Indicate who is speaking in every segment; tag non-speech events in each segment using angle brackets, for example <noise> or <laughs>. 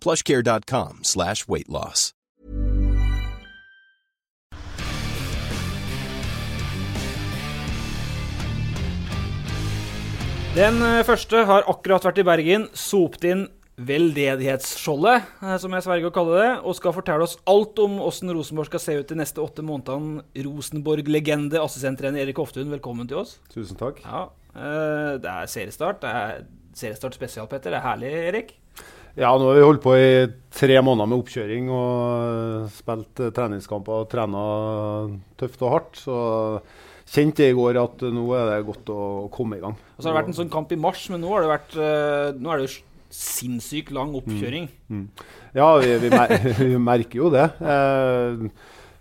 Speaker 1: plushcare.com slash weight loss.
Speaker 2: Den eh, første har akkurat vært i Bergen, sopt inn veldedighetsskjoldet, eh, som jeg sverger å kalle det, og skal fortelle oss alt om åssen Rosenborg skal se ut de neste åtte månedene. Rosenborg-legende, assistenttrener Erik Hoftun, velkommen til oss.
Speaker 3: Tusen takk.
Speaker 2: Ja, eh, Det er seriestart. Det er seriestart spesial, Petter. Det er herlig, Erik.
Speaker 3: Ja, nå har vi holdt på i tre måneder med oppkjøring og spilt eh, treningskamper og trena tøft og hardt. Så kjente jeg i går at nå er det godt å komme i gang.
Speaker 2: Og så har det vært en sånn kamp i mars, men nå har det vært eh, Nå er det jo sinnssykt lang oppkjøring.
Speaker 3: Mm. Ja, vi, vi, mer <laughs> vi merker jo det. Eh,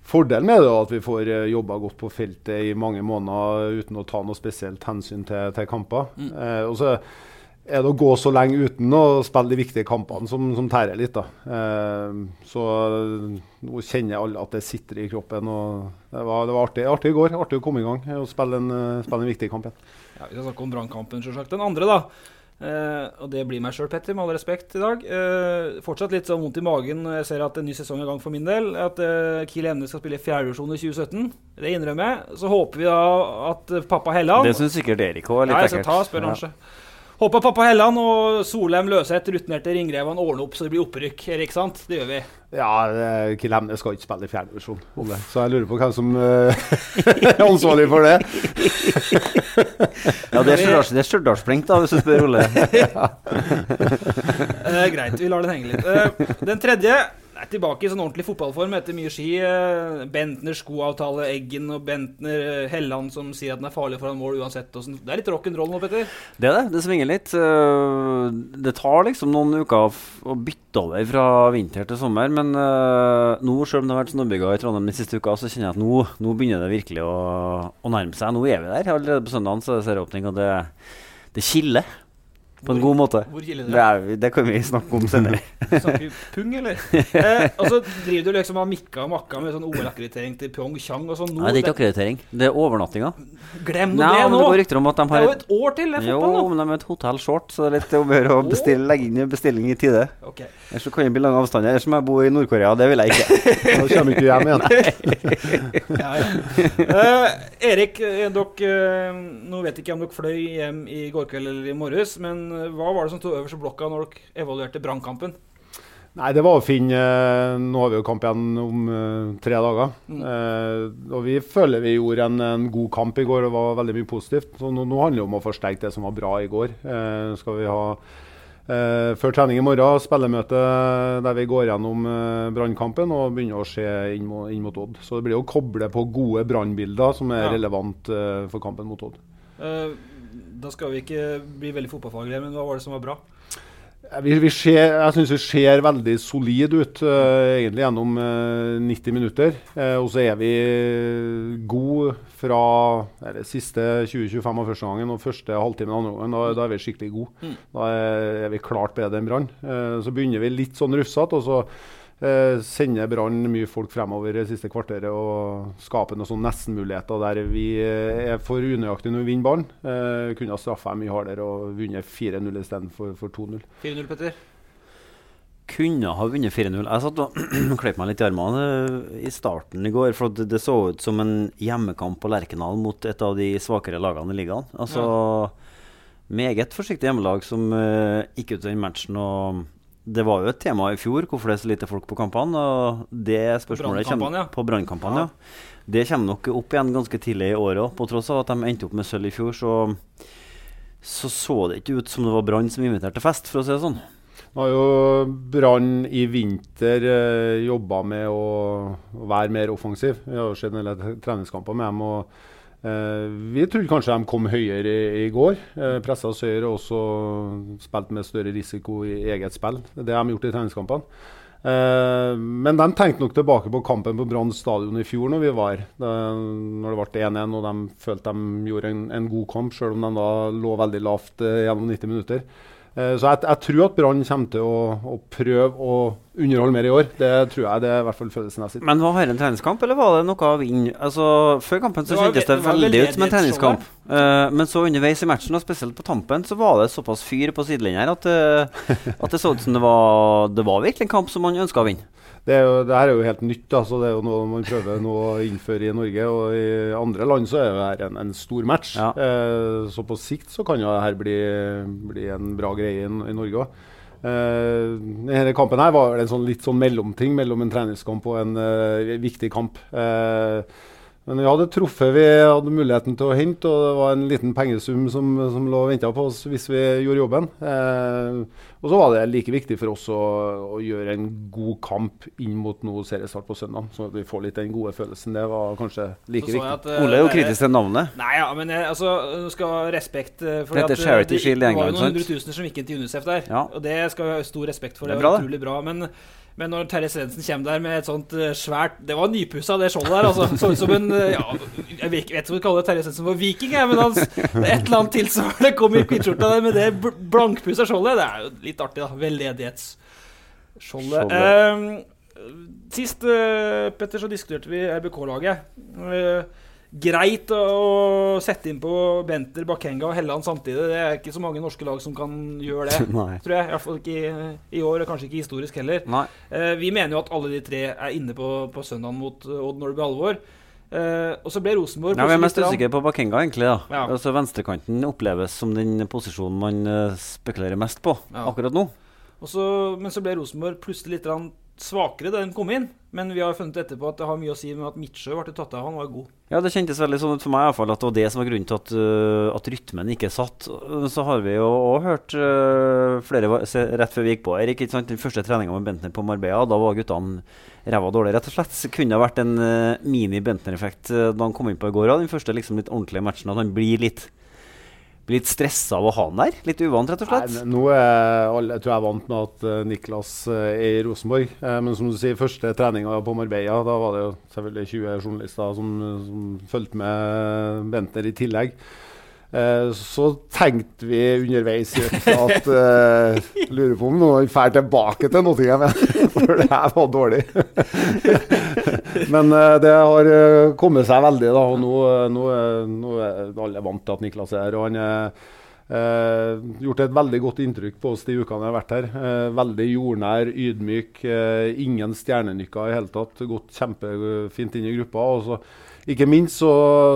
Speaker 3: fordelen med det er at vi får eh, jobba godt på feltet i mange måneder uten å ta noe spesielt hensyn til, til kamper.
Speaker 2: Mm.
Speaker 3: Eh, og så er det å gå så lenge uten å spille de viktige kampene som, som tærer litt. da. Eh, så nå kjenner alle at det sitter i kroppen. og Det var, det var artig, artig i går. Artig å komme i gang og spille en, eh, spille en viktig kamp igjen.
Speaker 2: Ja, Vi skal snakke om brannkampen, selvsagt. Den andre, da. Eh, og det blir meg sjøl, Petter, med all respekt i dag. Eh, fortsatt litt sånn vondt i magen når jeg ser at en ny sesong er i gang for min del. At eh, Kiel Emne skal spille i fjerdedivisjon i 2017. Det innrømmer jeg. Så håper vi da at eh, pappa Helland
Speaker 4: Det syns sikkert Erik òg er
Speaker 2: Ja,
Speaker 4: litt
Speaker 2: jeg skal
Speaker 4: ekkelt.
Speaker 2: ta og spørre kanskje. Håper pappa Helland og Solheim Løseth, rutinerte ringrevene ordner opp så det blir opprykk. Erik, sant? Det gjør vi.
Speaker 3: Ja, Emne skal ikke spille i fjerdedivisjon, så jeg lurer på hvem som eh, <laughs> er ansvarlig for det.
Speaker 4: Ja, det er Stjørdals- Stjørdalsblink, da, hvis du spør Ole. <laughs>
Speaker 2: Eh, greit, vi lar den henge litt. Eh, den tredje er tilbake i sånn ordentlig fotballform etter mye ski. Eh, Bentner skoavtale, Eggen og Bentner eh, Helland som sier at den er farlig foran mål uansett. Sånn. det er litt rock'n'roll nå, Petter.
Speaker 4: Det er det. Det svinger litt. Eh, Det tar liksom noen uker å bytte over fra vinter til sommer. Men nå, selv om det har vært snøbyger i Trondheim de siste uka, så kjenner jeg at nå, nå begynner det virkelig å, å nærme seg. Nå er vi der. Allerede på søndagen så er det serieåpning, og det, det kiler. På en god måte.
Speaker 2: Hvor det?
Speaker 4: Er, det kan vi snakke om senere. <laughs>
Speaker 2: Snakker vi pung, eller? <laughs> Eh, og så driver du liksom og mikka og makka med sånn OL-akkreditering til Pyeongchang og sånn. nå.
Speaker 4: Nei, det er ikke akkreditering. Det er overnattinga.
Speaker 2: Glem nå
Speaker 4: Nei,
Speaker 2: det
Speaker 4: men
Speaker 2: nå!
Speaker 4: det går rykter om at de
Speaker 2: Det
Speaker 4: har
Speaker 2: er jo et år til, det er
Speaker 4: Jo,
Speaker 2: fotball nå.
Speaker 4: men de er et hotell short, så det er litt om å gjøre å bestille, legge inn en bestilling i tide.
Speaker 2: Ok.
Speaker 4: Ellers så kan det bli lang avstand. Ellers må jeg bo i Nord-Korea. Det vil jeg ikke. <laughs>
Speaker 3: Da kommer ikke hjem igjen.
Speaker 2: Ja, ja. Eh, Erik, eh, dere, eh, nå vet jeg ikke om dere fløy hjem i går kveld eller i morges, men eh, hva var det som sto øverst i blokka når dere evaluerte brannkampen?
Speaker 3: Nei, det var å finne eh, Nå har vi jo kamp igjen om eh, tre dager.
Speaker 2: Mm.
Speaker 3: Eh, og vi føler vi gjorde en, en god kamp i går. og var veldig mye positivt. Så nå, nå handler det om å forsterke det som var bra i går. Eh, skal vi ha eh, før trening i morgen spillemøte der vi går gjennom eh, brannkampen og begynner å se inn mot, inn mot Odd. Så det blir å koble på gode brannbilder som er
Speaker 2: Ja.
Speaker 3: relevant for kampen mot Odd.
Speaker 2: Eh, da skal vi ikke bli veldig fotballfaglige, men hva var det som var bra?
Speaker 3: Vi, vi ser, jeg syns vi ser veldig solid ut uh, egentlig gjennom uh, 90 minutter. Uh, og så er vi gode fra eller, siste 20-25 av første gangen og første halvtime av andre gangen. Da, da er vi skikkelig gode.
Speaker 2: Mm.
Speaker 3: Da er, er vi klart bedre enn Brann. Eh, så begynner vi litt sånn rufsete, og så eh, sender Brann mye folk fremover det siste kvarteret og skaper noen sånn nestenmuligheter der vi eh, er for unøyaktige når vi vinner ballen. Eh, kunne ha straffa mye hardere og vunnet 4-0 istedenfor for 2-0.
Speaker 2: 4-0, Petter.
Speaker 4: Kunne ha vunnet 4-0. Jeg satt og <clears throat> kløp meg litt i armene eh, i starten i går. For det, det så ut som en hjemmekamp på Lerkendal mot et av de svakere lagene i ligaen. Altså meget forsiktig hjemmelag som uh, gikk ut av den matchen. og det var jo et tema i fjor hvorfor det er så lite folk på kampene. og det spørsmålet
Speaker 2: kommer, ja.
Speaker 4: På brannkampene, ja. Det kommer nok opp igjen ganske tidlig i året òg. På tross av at de endte opp med sølv i fjor, så, så så det ikke ut som det var Brann som inviterte fest, for å si det sånn.
Speaker 3: Nå har jo Brann i vinter eh, jobba med å, være mer offensiv. Vi har jo sett en del treningskamper med dem. og Vi trodde kanskje de kom høyere i, i går. Eh, Pressa oss høyere og også spilt med større risiko i eget spill. Det har de gjort i treningskampene. Eh, men de tenkte nok tilbake på kampen på Brann stadion i fjor når vi var det, når det ble 1-1 og de følte de gjorde en, en god kamp, selv om de da lå veldig lavt eh, gjennom 90 minutter. Eh, Så jeg, jeg tror at Brann kommer til å, å prøve å underholde mer i år. Det tror jeg det er i hvert fall følelsen jeg sitter
Speaker 4: Men var dette en treningskamp, eller var det noe å vinne? Altså, før kampen så
Speaker 2: Det
Speaker 4: kjentes det
Speaker 2: det
Speaker 4: veldig ut som en treningskamp. Uh, men så underveis i matchen, og spesielt på tampen, så var det såpass fyr på sidelinja her at, det- at det så ut som det var, det var virkelig en kamp som man ønska å vinne.
Speaker 3: Det, er jo, det her er jo helt nytt. Altså, det er jo noe man prøver nå å innføre i Norge. Og i andre land så er det her en, en stor match.
Speaker 4: Ja.
Speaker 3: Eh, så på sikt så kan jo det her bli, bli en bra greie i, i Norge òg. Eh, denne kampen her var en sånn, litt sånn mellomting mellom en treningskamp og en eh, viktig kamp. Eh, men vi hadde truffet, vi hadde muligheten til å hente, og det var en liten pengesum som, som lå og venta på oss hvis vi gjorde jobben. Eh, og så var det like viktig for oss å, å gjøre en god kamp inn mot noe seriestart på søndag, Så at vi får litt den gode følelsen. Det var kanskje like viktig.
Speaker 2: at, uh,
Speaker 4: Ole er jo kritisk til navnet.
Speaker 2: Nei, ja, men jeg, altså, du skal ha respekt eh, for
Speaker 4: Det
Speaker 2: at, eh, det, det var noen hundre tusener som gikk inn til UNICEF der.
Speaker 4: Ja.
Speaker 2: Og det skal vi ha stor respekt for.
Speaker 4: Det
Speaker 2: Det,
Speaker 4: er bra,
Speaker 2: utrolig bra. Men, men når Terje Svendsen kommer der med et sånt eh, svært Det var nypussa, det skjoldet der. Altså. Så ut som en eh, ja, Jeg vet ikke om vi kaller Terje Svendsen for viking, jeg, men hans, er et eller annet tilsvarende <laughs> kom i hvittskjorta der med det blankpussa skjoldet. Det er jo litt artig, da. Veldedighetsskjoldet. Eh, sist, eh, Petter, så diskuterte vi RBK-laget. Eh, greit å sette inn på Benter, Bakenga og Helland samtidig. Det er ikke så mange norske lag som kan gjøre det. <laughs> Tror jeg. I hvert fall ikke i, i år, og kanskje ikke historisk heller. Eh, vi mener jo at alle de tre er inne på, på søndagen mot eh, Odd når det blir alvor. Eh, og så ble Rosenborg
Speaker 4: Ja, vi er mest usikre på Bakenga, egentlig. da
Speaker 2: Ja.
Speaker 4: Altså Venstrekanten oppleves som den posisjonen man eh, spekulerer mest på
Speaker 2: Ja.
Speaker 4: akkurat nå.
Speaker 2: Og så, men så ble Rosenborg plutselig litt svakere da de kom inn. Men vi har funnet etterpå at det har mye å si med at Midtsjø ble tatt av. Han var god.
Speaker 4: Ja, det kjentes veldig sånn ut for meg i at det var det som var grunnen til at, uh, at rytmen ikke satt. Så har vi jo òg hørt uh, flere rett før vi gikk på Erik, Ikke sant? Den første treninga med Bentner på Marbella, da var guttene ræva dårlig, rett og slett. Så kunne det vært en uh, mini-Bentner-effekt øh, da han kom inn på i går. Den første liksom litt ordentlige matchen. At han blir litt, blir litt stressa av å ha han der. Litt uvant, rett og slett.
Speaker 3: Nei, nå er alle tror jeg er vant med at eh, Niklas eh, er i Rosenborg. Eh, men som du sier, første treninga på Marbella, da var det jo selvfølgelig 20 journalister som, som fulgte med Bentner i tillegg. Eh, så tenkte vi underveis at uh, Lurer på om noen drar tilbake til Nottingham igjen, <laughs> for det her var dårlig. <laughs> Men uh, det har eh, kommet seg veldig, da. Og nå, eh, nå, nå er alle vant til at Niklas er her. Og han har uh, gjort et veldig godt inntrykk på oss de ukene jeg har vært her. Eh, veldig jordnær, ydmyk. eh, ingen stjernenykker i hele tatt. Gått kjempefint inn i gruppa. Og så, ikke minst så,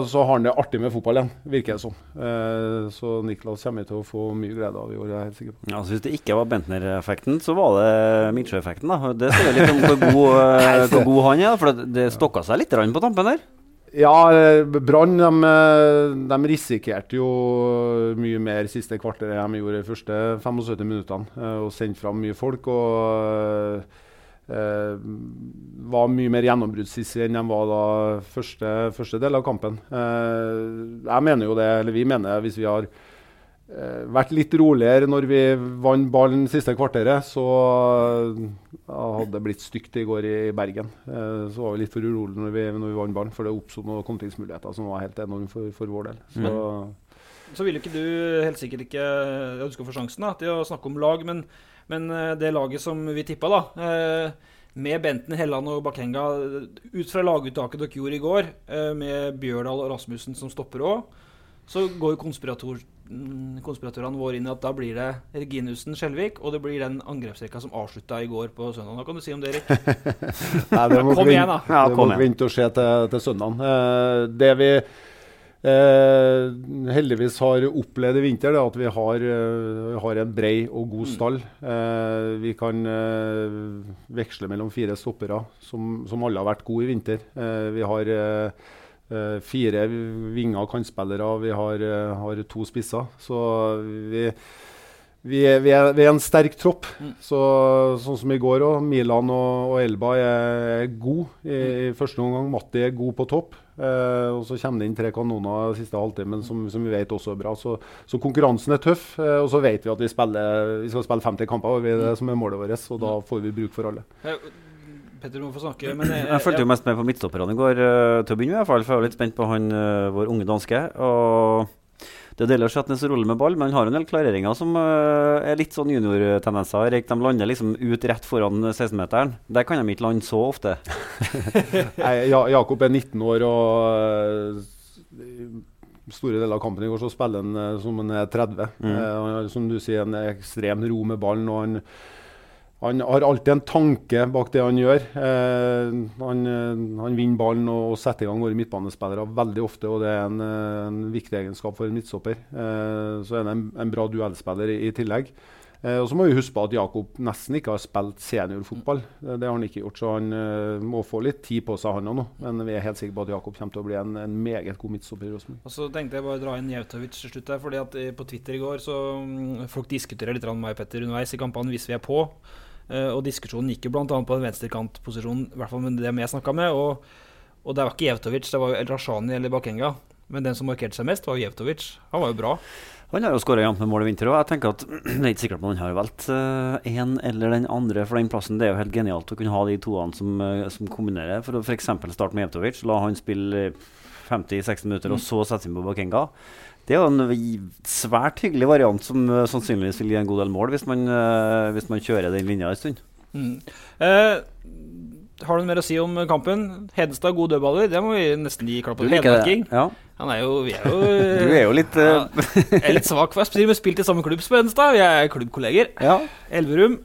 Speaker 3: så har han det artig med fotball igjen, virker det som. Eh, så Niklas kommer til å få mye glede av i år, jeg er helt sikker på.
Speaker 4: Ja, så Hvis det ikke var Bentner-effekten, så var det Midtsjø-effekten. da. Det sier litt om hvor god, <laughs> øh, hvor god han er. For det, det stokka seg litt på tampen der.
Speaker 3: Ja, eh, Brann de, eh, de risikerte jo mye mer siste kvarteret de gjorde de første 75 minuttene. eh, Og sendte fram mye folk. og eh, var mye mer gjennombruddshissige enn de var da første, første del av kampen. Eh, jeg mener jo det, eller vi mener hvis vi har eh, vært litt roligere når vi vant ballen siste kvarteret, så eh, hadde det blitt stygt i går i Bergen. Eh, så var vi litt for urolige når vi, når vi vant ballen, for det oppsto noen kontringsmuligheter som var helt enorme for, for vår del. Så,
Speaker 2: Så ville ikke du helt sikkert ikke ja, Du skal få sjansen da, til å snakke om lag, men, men eh, det laget som vi tippa, da eh, med Benten, Helland og Bakenga, ut fra laguttaket dere gjorde i går, eh, med Bjørdal og Rasmussen som stopper òg, så går jo konspirator, mm, konspiratorene våre inn i at da blir det Reginussen Skjelvik, og det blir den angrepsrekka som avslutta i går på søndag. Hva kan du si om det, Erik? <laughs>
Speaker 3: Nei, det må
Speaker 2: Kom igjen, da.
Speaker 4: Ja,
Speaker 3: det må vente og se til, til søndagen. Eh, det vi eh, heldigvis har opplevd i vinter, er at vi har, uh, har en brei og god stall. Eh, vi kan eh, veksle mellom fire stoppere, som, som alle har vært gode i vinter. Eh, vi har eh, fire vinger kantspillere, vi har, har to spisser. Så vi vi er, vi, er, vi er en sterk tropp. Så, sånn som i går òg. Milan og, og Elba er, er gode i, i første omgang. Matti er god på topp. Eh, og så kommer det inn tre kanoner siste halvtimen som, som vi vet også er bra. Så, så konkurransen er tøff. Uh, og så vet vi at vi, spiller, vi skal spille 50 kamper. Og det er det som er målet vårt. Og da får vi bruk for alle.
Speaker 2: Petter, du må få snakke. Men jeg,
Speaker 4: Jeg fulgte jo mest med på midtstopperne i går, uh, til å begynne med. i hvert fall, for Jeg var litt spent på han, vår unge danske. og Det er Deler er så rolig med ball, men han har en del klareringer som uh, er litt sånn juniortendenser. De lander liksom ut rett foran 16-meteren. Der kan de ikke lande så ofte. <laughs>
Speaker 3: Nei, ja, Jakob er 19 år og uh, store deler av kampen i går så spiller han eh, som han er 30.
Speaker 4: Mm.
Speaker 3: Uh, som du sier, en ekstrem ro med ballen. og han han har alltid en tanke bak det han gjør. Eh, han, eh, han vinner ballen og, og setter i gang våre midtbanespillere veldig ofte, og det er en, eh, en viktig egenskap for en midtstopper. Eh, så er han en, en bra duellspiller i, i tillegg. Eh, og så må vi huske på at Jakob nesten ikke har spilt seniorfotball. Det, Det har han ikke gjort, så han eh, må få litt tid på seg, han òg nå. Men vi er helt sikre på at Jakob kommer til å bli en, en meget god midtstopper i Rosenborg.
Speaker 2: Og så tenkte jeg bare å dra inn Jautovic til slutt her, fordi at eh, på Twitter i går så mm, Folk diskuterer litt med meg og Petter underveis i kampene hvis vi er på. Eh, og diskusjonen gikk jo bl.a. på en venstrekantposisjon, i hvert fall med dem jeg snakka med. Og, og det var ikke Jevtovic, det var jo Rashani eller Bakenga. Men den som markerte seg mest, var Jevtovic. Han var jo bra.
Speaker 4: Han har jo skåra jevnt med mål i vinter òg. Jeg tenker at <clears throat> det er ikke sikkert man har valgt én eller den andre for den plassen. Det er jo helt genialt å kunne ha de toene som, uh, som kombinerer. For å f.eks. starte med Jevtovic, la han spille 50-60 minutter, og så sette inn på Bakenga. Det er jo en svært hyggelig variant som uh, sannsynligvis vil gi en god del mål, hvis man, uh, hvis man kjører den linja en stund.
Speaker 2: Mm. Eh, har du noe mer å si om kampen? Hedenstad, god dødballer. Det må vi nesten gi klapp på. Hedmarking.
Speaker 4: Ja.
Speaker 2: Han er jo Vi er jo <laughs>
Speaker 4: Du er jo litt uh... <laughs>
Speaker 2: ja, er litt svak for jeg har spilt i samme klubb som Hedenstad. Vi er klubbkolleger.
Speaker 4: Ja.
Speaker 2: Elverum.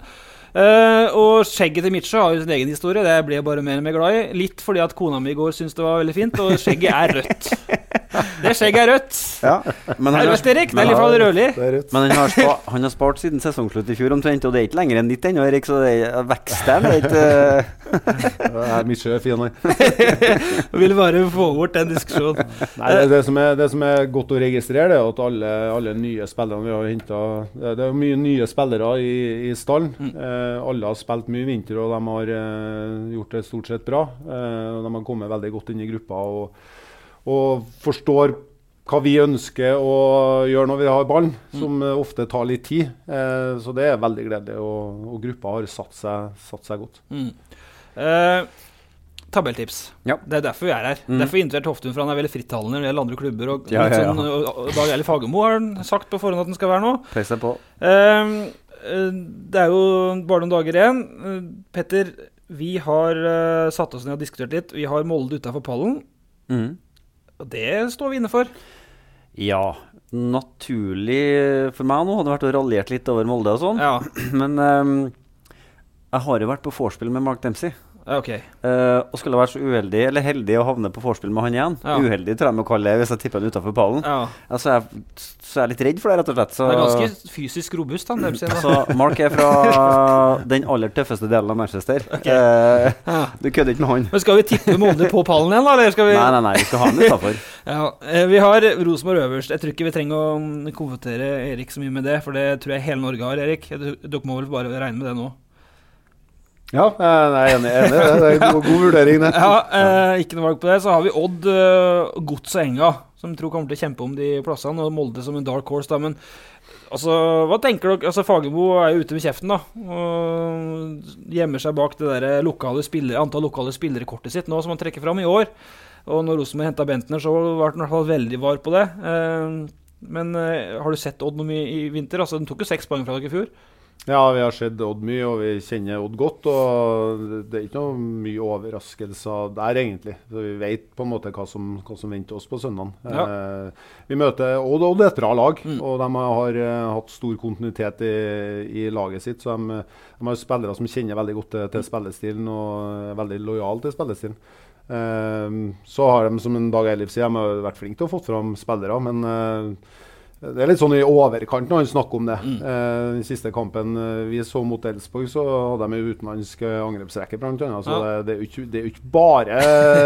Speaker 2: Uh, og skjegget til Mitcha har jo sin egen historie. Det blir jeg bare mer og mer glad i. Litt fordi at kona mi i går syntes det var veldig fint, og skjegget er rødt. <laughs> Det skjegget er rødt.
Speaker 4: ja. Men han
Speaker 2: er rødt, Erik. Det
Speaker 4: men
Speaker 2: er litt fra det rødlig.
Speaker 3: Det er rødt.
Speaker 4: men han har, spa, <laughs> han har spart siden sesongslutt i fjor omtrent, og det er ikke lenger enn ditt ennå, Erik, så det er veksten det er ikke eh,
Speaker 3: Det er Mitchell er fin, han.
Speaker 2: Vil bare få bort den diskusjonen.
Speaker 3: Nei, det, det, som er, det som er godt å registrere, det er at alle, alle nye spillerne vi har henta Det det er mye nye spillere i, i stallen. Eh, alle har spilt mye i vinter, og de har eh, gjort det stort sett bra. Eh, de har kommet veldig godt inn i gruppa og, og forstår hva vi ønsker å gjøre når vi har ballen, som eh, ofte tar litt tid. Eh, så det er veldig gledelig, og, og gruppa har satt seg, satt seg godt.
Speaker 2: Mm. Eh, tabelltips.
Speaker 4: Ja.
Speaker 2: Det er derfor vi er her.
Speaker 4: Mm.
Speaker 2: Derfor inviterte Hoftun, for han er veldig frittalende når det gjelder andre klubber. Og,
Speaker 4: Ja, ja, ja.
Speaker 2: Sånn, og, og Dag Eilif Fagermo har han sagt på forhånd at han skal være nå.
Speaker 4: Press deg på.
Speaker 2: Eh, eh, det er jo bare noen dager igjen. Eh, Petter, vi har eh, satt oss ned og diskutert litt. Vi har Molde utafor pallen,
Speaker 4: Mm.
Speaker 2: Og det står vi inne for.
Speaker 4: Ja. Naturlig for meg nå hadde vært å raljere litt over Molde og sånn,
Speaker 2: Ja, <clears throat>
Speaker 4: men um, jeg har jo vært på vorspiel med Mark Dempsey.
Speaker 2: Ja, ok.
Speaker 4: eh, og skulle vært så uheldig, eller heldig, å havne på vorspiel med han igjen.
Speaker 2: Ja.
Speaker 4: Uheldig tror jeg må kalle det hvis jeg tipper han utafor pallen.
Speaker 2: Ja.
Speaker 4: Altså, jeg, så jeg er litt redd for det, rett og slett. Så,
Speaker 2: Det er ganske fysisk robust, han Dempsey.
Speaker 4: så Mark er fra den aller tøffeste delen av Manchester. Eh,
Speaker 2: Ja.
Speaker 4: du kødder ikke med han.
Speaker 2: Men skal vi tippe Molde på pallen igjen, da? Eller skal vi
Speaker 4: Nei, nei, nei, vi skal ha han utafor. <laughs>
Speaker 2: Ja, eh, Vi har Rosenborg øverst. Jeg tror ikke vi trenger å konfrontere Erik så mye med det, for det tror jeg hele Norge har, Erik. Dere må vel bare regne med det nå.
Speaker 3: Ja, jeg er enig. enig. Det er en god, vurdering, det.
Speaker 2: Ja, eh, Ikke noe valg på det. Så har vi Odd, eh, Gods og Enga, som tror kommer til å kjempe om de plassene, og Molde som en dark horse. da, Men altså, hva tenker dere? Altså, Fagermo er jo ute med kjeften, da. Og gjemmer seg bak det lokale spillere, antall lokale spillere-kortet sitt nå, som han trekker fram i år. Og når Rosenborg henta Bentner, så var han i hvert fall veldig var på det. Eh, men eh, har du sett Odd noe mye i vinter? Altså, De tok jo seks poeng fra dere i fjor.
Speaker 3: Ja, vi har sett Odd mye, og vi kjenner Odd godt. og Det er ikke noe mye overraskelser der, egentlig. Så Vi vet på en måte hva som, hva som venter oss på søndag.
Speaker 2: Ja.
Speaker 3: Eh, vi møter Odd, og Odd er et bra lag, og de har uh, hatt stor kontinuitet i, i laget sitt. Så de, de har spillere som kjenner veldig godt til, til spillestilen og er veldig lojale til spillestilen. Eh, så har de, som en Dag Eilif sier, de har vært flinke til å få fram spillere, men eh, det er litt sånn i overkant når han snakker om det. Eh, den siste kampen eh, vi så mot Elsborg, så hadde de en utenlandsk eh, angrepsrekke, blant. Så
Speaker 2: Ja.
Speaker 3: det, det, er jo ikke, det er jo ikke bare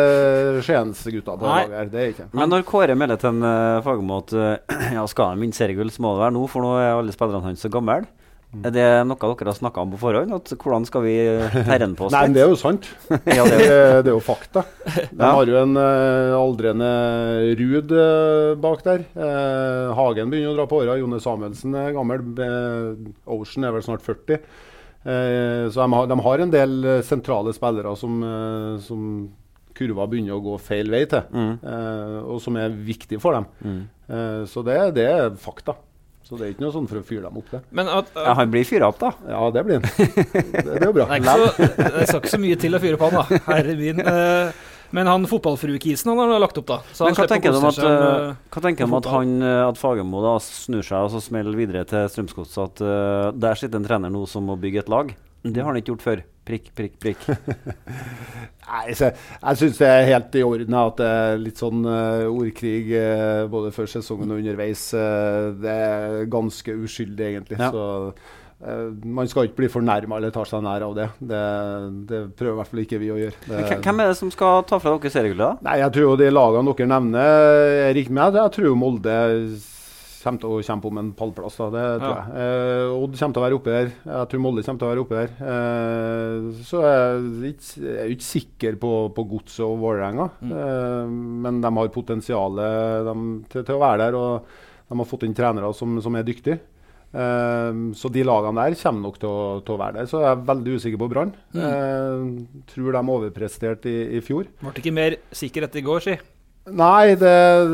Speaker 3: <laughs> Skiensgutta på laget her. Det er ikke.
Speaker 4: Men når Kåre melder til en Fagermo at <clears throat> ja, skal han vinne seriegull, så må det være nå, for nå er alle spillerne hans så gamle.
Speaker 3: Mm.
Speaker 4: Er det noe dere har snakka om på forhånd? At hvordan skal vi terrene på <laughs> oss?
Speaker 3: Nei, men det er jo sant. <laughs>
Speaker 4: Ja, det er
Speaker 3: jo. det er jo fakta. <laughs> De
Speaker 4: Ja.
Speaker 3: har jo en eh, aldrende Ruud eh, bak der. Eh, Hagen begynner å dra på åra. Jone Samuelsen er gammel. Ocean er vel snart 40. Eh, så de har, de har en del sentrale spillere som, som kurva begynner å gå feil vei til,
Speaker 4: Mm.
Speaker 3: eh, og som er viktig for dem. Eh, så det, det er fakta. Så det er ikke noe sånn for å fyre dem opp, det.
Speaker 2: Men at,
Speaker 4: Ja, han blir fyra opp, da.
Speaker 3: Ja, det blir han. <laughs> Det, det er jo bra.
Speaker 2: det, ikke så, det skal ikke så mye til å fyre på han, da. Herre min. Uh, Men han fotballfruekisen han har lagt opp, da. Så
Speaker 4: Men hva tenker du om at, eh, hva tenker om at, han, eh, at Fagermo da snur seg og så smeller videre til Strømsgodset? At uh, der sitter en trener nå som må bygge et lag. Det har han ikke gjort før. Prikk, prikk, prikk. <laughs>
Speaker 3: Nei, jeg, jeg syns det er helt i orden at det er litt sånn uh, ordkrig uh, både før sesongen og underveis. Uh, det er ganske uskyldig, egentlig.
Speaker 4: Ja.
Speaker 3: Så man skal ikke bli fornærma eller ta seg nær av det. Det, det prøver i hvert fall ikke vi å gjøre. Det,
Speaker 4: Hvem er det som skal ta fra dere seriegullet?
Speaker 3: jeg tror jo de lagene dere nevner, er riktig med. Jeg tror Molde kommer til å kjempe om en pallplass. Da. Det tror
Speaker 2: Ja.
Speaker 3: jeg. Eh, Odd kommer til å være oppe der. Jeg tror Molde kommer til å være oppe der. Eh, så jeg er ikke, jeg er ikke sikker på, på Godset og Vålerenga. Eh, men de har potensial til, til å være der, og de har fått inn trenere som, som er dyktige. Eh, så de lagene der kommer nok til å, til å være der. Så jeg er veldig usikker på Brann. Eh, tror de overpresterte i, i fjor.
Speaker 2: Ble ikke mer sikker etter i går, si.
Speaker 3: Nei, det,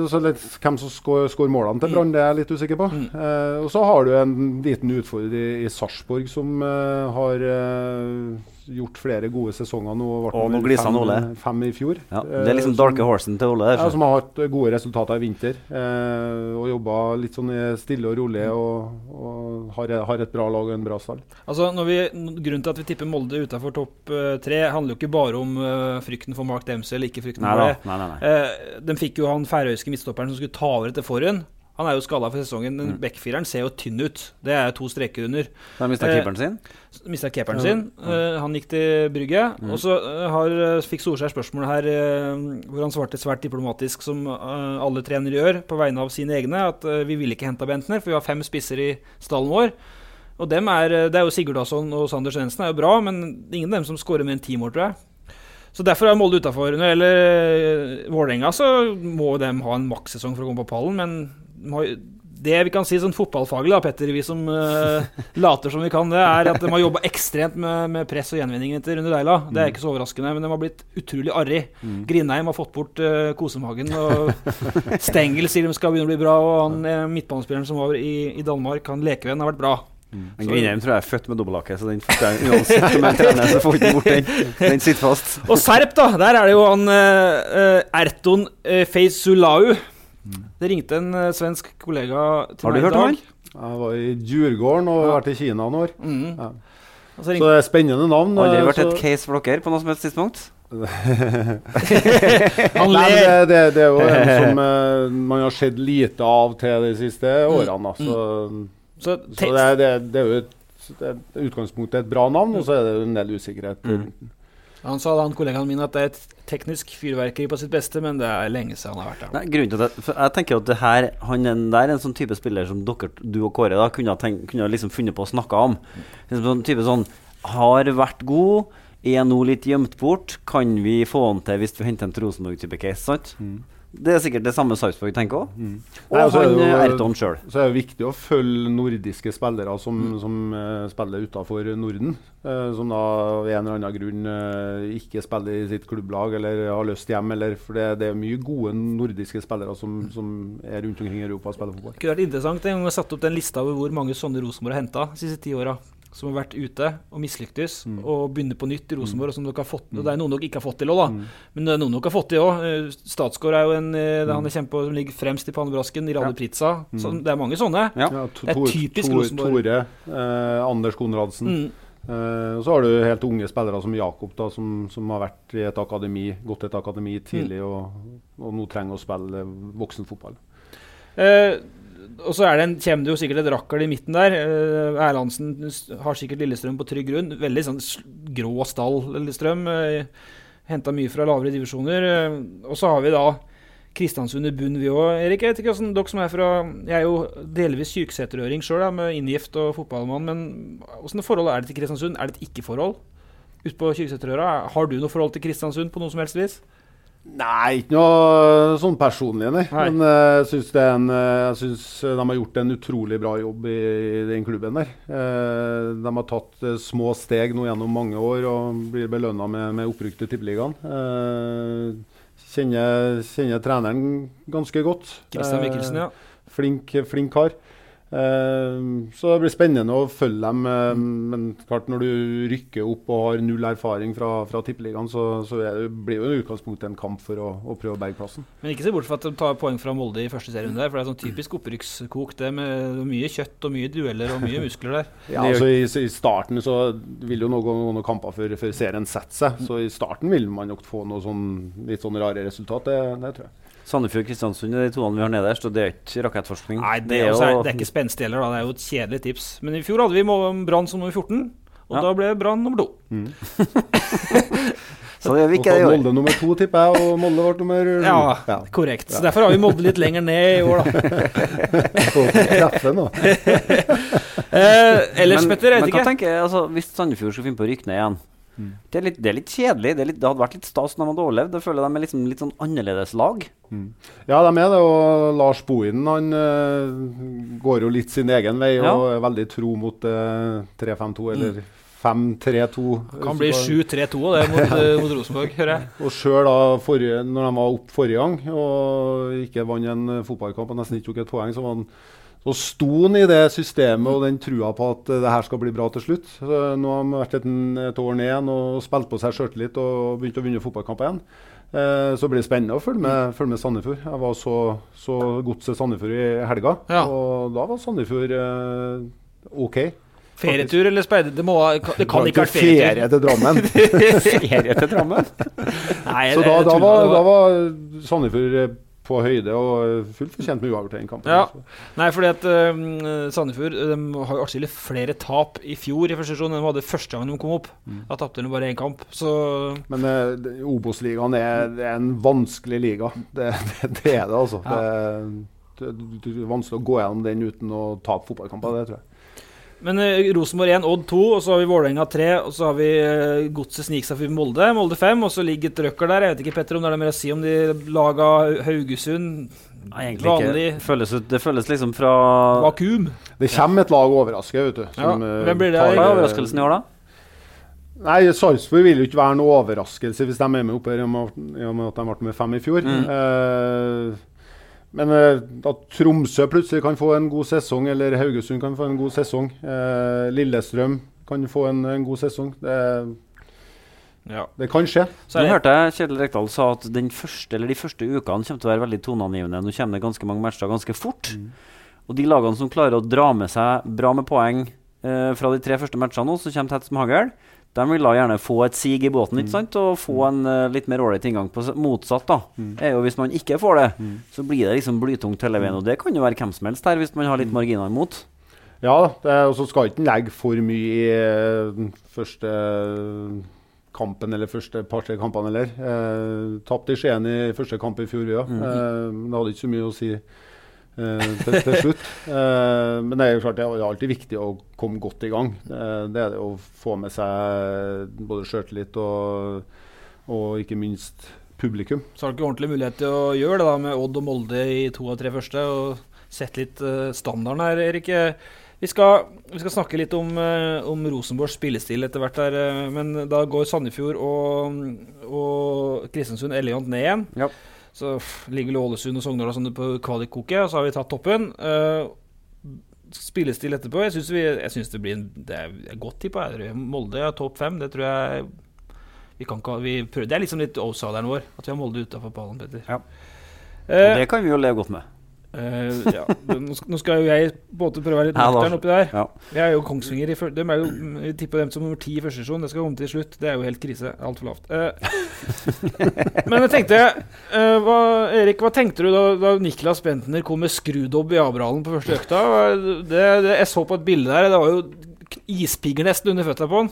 Speaker 3: så litt, hvem som skår, skår målene til Brann, det er jeg litt usikker på. Eh, og så har du en liten utfordrer i, i Sarpsborg, som eh, har eh, gjort flere gode sesonger nå. og
Speaker 4: nå gliser han, Ole.
Speaker 3: fem i fjor.
Speaker 4: Ja,
Speaker 3: Eh,
Speaker 4: det er liksom
Speaker 3: som-
Speaker 4: darke horsen til Ole.
Speaker 3: Ja, som har hatt eh, gode resultater i vinter. Eh, og jobba litt sånn stille og rolig og, og har, har et bra lag og en bra stall.
Speaker 2: Altså, når vi, Grunnen til at vi tipper Molde utafor topp eh, tre, handler jo ikke bare om uh, frykten for Mark Dempsey eller ikke frykten
Speaker 4: Nei
Speaker 2: for det.
Speaker 4: Nei, nei, nei.
Speaker 2: Eh, de fikk jo han færøyske midtstopperen som skulle ta over etter forhånd. Han er jo skada for sesongen.
Speaker 4: Mm.
Speaker 2: Backfireren ser jo tynn ut. Det er to streker under.
Speaker 4: Så han mista
Speaker 2: Eh,
Speaker 4: keeperen sin.
Speaker 2: Mista keeperen sin. Eh, han gikk til Brygge.
Speaker 4: Mm.
Speaker 2: Og så eh, har, eh, fikk Solskjær spørsmål her eh, hvor han svarte svært diplomatisk, som eh, alle trenere gjør, på vegne av sine egne, at vi vil ikke hente Bentner, for vi har fem spisser i stallen vår. Og dem er, Det er jo Sigurdasson og Sander Svendsen er jo bra, men ingen av dem som skårer mer enn ti mål, tror jeg. Så Derfor er Molde utafor. Når det gjelder Vålerenga, så må de ha en makssesong for å komme på pallen, men det vi kan si sånn fotballfaglig, da, Petter, vi som uh, later som vi kan det, er at de har jobba ekstremt med, med press og gjenvinning etter Rune Deila. Det er ikke så overraskende, men de har blitt utrolig arrig. Grindheim har fått bort uh, kosemagen. Og Stengel sier de skal begynne å bli bra, og han eh, midtbanespilleren som var i, i Danmark, han Lekevenn, har vært bra.
Speaker 4: Men Grindheim tror jeg er født med dobbelthake, så den uansett om jeg trener, så får ikke bort den. Den sitter fast.
Speaker 2: Og Serp, da. Der er det jo han eh, eh, Erton uh, Feizulau. Det ringte en eh, svensk kollega til
Speaker 4: Har du
Speaker 2: meg
Speaker 4: hørt
Speaker 2: i
Speaker 4: om
Speaker 2: dag.
Speaker 4: han?
Speaker 3: Jeg var i Djurgården og vært i Kina noen år.
Speaker 2: Mm.
Speaker 3: Ja.
Speaker 2: Og så
Speaker 3: Så det er spennende navn.
Speaker 4: Har
Speaker 3: det
Speaker 4: vært
Speaker 3: så-
Speaker 4: et case for dere på noe som helst tidspunkt? <laughs>
Speaker 2: han
Speaker 3: Nei,
Speaker 2: ler.
Speaker 3: det, det, det er jo en som <laughs> eh, man har sett lite av til de siste årene. Da. Så,
Speaker 2: Så,
Speaker 3: så det, det, det er jo et, det er utgangspunktet et bra navn, og så er det jo en del usikkerhet. Mm.
Speaker 2: Han sa da, han kollegaen min at det er et teknisk fyrverkeri på sitt beste, men det er lenge siden han har vært der.
Speaker 4: Nei, grunnen til det, jeg, for jeg tenker at det her, han er- der er en sånn type spiller som dere, du og Kåre da, kunne tenkt, kunne liksom funnet på å snakke om. En sånn type sånn Har vært god, er nå litt gjemt bort. Kan vi få han til hvis vi henter en til Rosenborg-type case? sant? Det er sikkert det samme Sarpsborg tenker òg.
Speaker 3: Mm.
Speaker 4: Og
Speaker 3: og så er
Speaker 4: han
Speaker 3: det
Speaker 4: eh, Erton sjøl.
Speaker 3: Så er det viktig å følge nordiske spillere som, som uh, spiller utenfor Norden. Uh, som da av en eller annen grunn uh, ikke spiller i sitt klubblag eller har lyst hjem. Eller, for det, det er mye gode nordiske spillere som, som er rundt omkring i Europa og spiller fotball.
Speaker 2: Det kunne vært interessant en gang å sette opp den lista over hvor mange sånne Rosenborg har henta de siste ti åra. Som har vært ute og mislyktes,
Speaker 3: Mm.
Speaker 2: og begynner på nytt i Rosenborg. og som dere har fått, og Det er noen dere ikke har fått til òg, da. Men det er noen dere har fått til òg. Statsgård er jo en eh,
Speaker 3: Mm.
Speaker 2: han er kjempe, som ligger fremst i pannebrasken. Radde Pritza. Så det er mange sånne.
Speaker 4: Ja.
Speaker 3: Ja,
Speaker 2: Det er typisk
Speaker 3: Tor-
Speaker 2: Rosenborg.
Speaker 3: Tore, eh, Anders Konradsen.
Speaker 2: Mm.
Speaker 3: Eh, og så har du helt unge spillere som Jakob, da, som, som har vært i et akademi, gått et akademi tidlig og, og nå trenger å spille voksenfotball.
Speaker 2: Eh, og så er kommer det jo sikkert et rakkel i midten der. Eh, Erlandsen har sikkert Lillestrøm på trygg grunn. Veldig sånn grå stall, Lillestrøm. Eh, Henta mye fra lavere divisjoner. Eh, og så har vi da Kristiansund i bunn, vi òg. Erik, jeg vet ikke hvordan dere som er fra Jeg er jo delvis kyrksæterøring sjøl, med inngift og fotballmann. Men åssen forhold er det til Kristiansund? Er det et ikke-forhold Utpå Kyrksæterøra? Har du noe forhold til Kristiansund på noe som helst vis?
Speaker 3: Nei, ikke noe sånn personlig, nei.
Speaker 2: Nei.
Speaker 3: Men eh, jeg syns det er en, eh, jeg de har gjort en utrolig bra jobb i, i den klubben der. Uh, de har tatt eh, små steg nå gjennom mange år og blir belønna med, med opprykk til Tippeligaen. Eh, kjenner, kjenner treneren ganske godt.
Speaker 2: Christian
Speaker 3: Eh,
Speaker 2: Mikkelsen, ja.
Speaker 3: Flink, flink kar. Eh, så det blir spennende å følge dem. eh, men klart når du rykker opp og har null erfaring fra, fra Tippeligaen, så, så det, blir jo i utgangspunktet en kamp for å, å prøve å berge plassen.
Speaker 2: Men ikke se bort fra at de tar poeng fra Molde i første serierunde. der, For det er sånn typisk opprykkskok, det med mye kjøtt og mye dueller og mye muskler der. <laughs>
Speaker 3: Ja, altså i, I starten så vil jo noen, gå noen kamper før, før serien setter seg. Så i starten vil man nok få noe sånn, litt sånn rare resultat. Det, det tror jeg.
Speaker 4: Sandefjord Kristiansund er de toene vi har nederst, og det er ikke rakettforskning.
Speaker 2: Nei, det, er, også er, det er ikke spenstig heller, da. Det er jo et kjedelig tips. Men i fjor hadde vi Brann som nummer 14, og
Speaker 4: Ja.
Speaker 2: da ble Brann nummer to. <laughs>
Speaker 4: Så det gjør vi ikke det i år.
Speaker 3: Molde nummer to, tipper jeg, og Molde ble nummer
Speaker 2: Ja, korrekt. Så Derfor har vi Molde litt lenger ned i år, da. <laughs>
Speaker 3: Treffe nå. <laughs>
Speaker 2: Eh, ellers,
Speaker 4: men,
Speaker 2: Petter, jeg
Speaker 4: men
Speaker 2: vet
Speaker 4: hva
Speaker 2: ikke.
Speaker 4: tenker jeg, altså, Hvis Sandefjord skulle finne på å rykke ned igjen det, er litt, det er litt kjedelig. Det, er litt, det hadde vært litt stas når de hadde overlevd. Jeg føler de er liksom, litt sånn annerledes lag.
Speaker 3: Ja, de er det. Og Lars Bohinen han eh, går jo litt sin egen vei
Speaker 4: Ja.
Speaker 3: og er veldig tro mot uh, 3-5-2 eller 5-3-2.
Speaker 2: Kan bli 7-3-2 og det mot, <laughs> eh, mot Rosenborg, hører jeg.
Speaker 3: Og sjøl da forrige, når de var opp forrige gang og ikke vant en eh, fotballkamp og nesten ikke tok et poeng, så, var han, så sto han i det systemet og den trua på at eh, det her skal bli bra til slutt. Så nå har han vært et, et år ned igjen og spilt på seg sjøltillit og begynt å vinne fotballkamper igjen. Eh, så blir det spennende å følge med, følge med Sandefjord. Jeg var så, så godset Sandefjord i helga,
Speaker 2: Ja.
Speaker 3: og da var Sandefjord eh, OK.
Speaker 2: Ferietur eller speider? Det, må, det kan ikke være ferietur.
Speaker 3: ferie til Drammen. <laughs>
Speaker 4: Ferie til Drammen.
Speaker 2: Nei,
Speaker 3: Så da, da, var, da var Sandefjord eh, på høyde og fullt fortjent med uavgjort i den kampen.
Speaker 2: Ja. Nei, fordi at uh, Sandefjord de har jo atskillig flere tap i fjor i første sesjon enn de hadde første gang de kom opp. Da tapte de bare én kamp. Så
Speaker 3: Men uh, Obos-ligaen er, er en vanskelig liga. Det, det, det er det, altså.
Speaker 2: Ja.
Speaker 3: Det, det er vanskelig å gå gjennom den uten å tape fotballkamper, det tror jeg.
Speaker 2: Men eh, Rosenborg 1, Odd 2, og så har vi Vålerenga 3, og så har vi uh, Godset sniker seg forbi Molde, Molde 5, og så ligger et røkker der. Jeg vet ikke, Petter, om det er mer å si om de laga Haugesund.
Speaker 4: Nei, egentlig
Speaker 2: Vanlig
Speaker 4: ikke. Føles, ut- det føles liksom fra
Speaker 2: vakuum.
Speaker 3: Det kommer et lag og vet du.
Speaker 2: Ja,
Speaker 3: eh,
Speaker 2: hvem blir det?
Speaker 3: tar-
Speaker 4: Hva er overraskelsen i år, da?
Speaker 3: Nei, Sarpsborg vil jo ikke være noe overraskelse hvis de er med oppe her, i og med i og med at de ble med fem i fjor.
Speaker 4: Mm.
Speaker 3: Eh, men eh, at Tromsø plutselig kan få en god sesong, eller Haugesund kan få en god sesong, eh, Lillestrøm kan få en, en god sesong, det,
Speaker 2: Ja.
Speaker 3: det kan skje.
Speaker 2: Så
Speaker 4: Nå hørte jeg Kjetil Rekdal sa at den første, eller de første ukene kommer til å være veldig toneangivende. Nå kommer det ganske mange matcher ganske fort. Og de lagene som klarer å dra med seg bra med poeng eh, fra de tre første matchene nå, så kommer tett som hagl, de vil da gjerne få et sig i båten ikke sant? og få en uh, litt mer ålreit inngang. på Motsatt da, er jo hvis man ikke får det, så blir det liksom blytungt hele veien. Og det kan jo være hvem som helst her, hvis man har litt marginer imot.
Speaker 3: Ja, og så skal ikke en legge for mye i eh, første kampen eller første par-tre kampene heller. Eh, Tapte i Skien i første kamp i fjor, ja. Eh, det hadde ikke så mye å si eh, til, til slutt. Eh, men det er jo klart det er alltid viktig å komme godt i gang. Eh, det er det å få med seg både sjøltillit og, og ikke minst publikum.
Speaker 2: så har du ikke ordentlig mulighet til å gjøre det da med Odd og Molde i to av tre første, og sette litt eh, standarden her, Erik. Vi skal, vi skal snakke litt om, om Rosenborgs spillestil etter hvert, her, eh, men da går Sandefjord og, og Kristiansund elegant ned igjen.
Speaker 4: Ja.
Speaker 2: Så ligger Ålesund og Sogndal og sånn på kvalikkoket, og så har vi tatt toppen. Uh, spillestil etterpå. Jeg syns, vi, jeg syns det blir en, det er godt tippa. Molde er topp fem. Det tror jeg vi kan ikke, vi prøver, Det er liksom litt outsideren vår at vi har Molde utafor pallen, Petter.
Speaker 4: Ja. Uh, det kan vi jo leve godt med.
Speaker 2: Eh, ja. Nå skal jo jeg både prøve å være litt nøktern oppi der.
Speaker 4: Ja.
Speaker 2: Jeg er jo Kongsvinger. I, de er jo, jeg tipper dem som nummer ti i første sesjon. Det skal komme til slutt. Det er jo helt krise. Altfor lavt. Uh, <laughs> men jeg tenkte uh, hva, Erik, hva tenkte du da, da Niklas Bentner kom med skrudobb i Abrahalen på første økta? Det, det, jeg så på et bilde der. Det var jo ispigger nesten under føttene på han.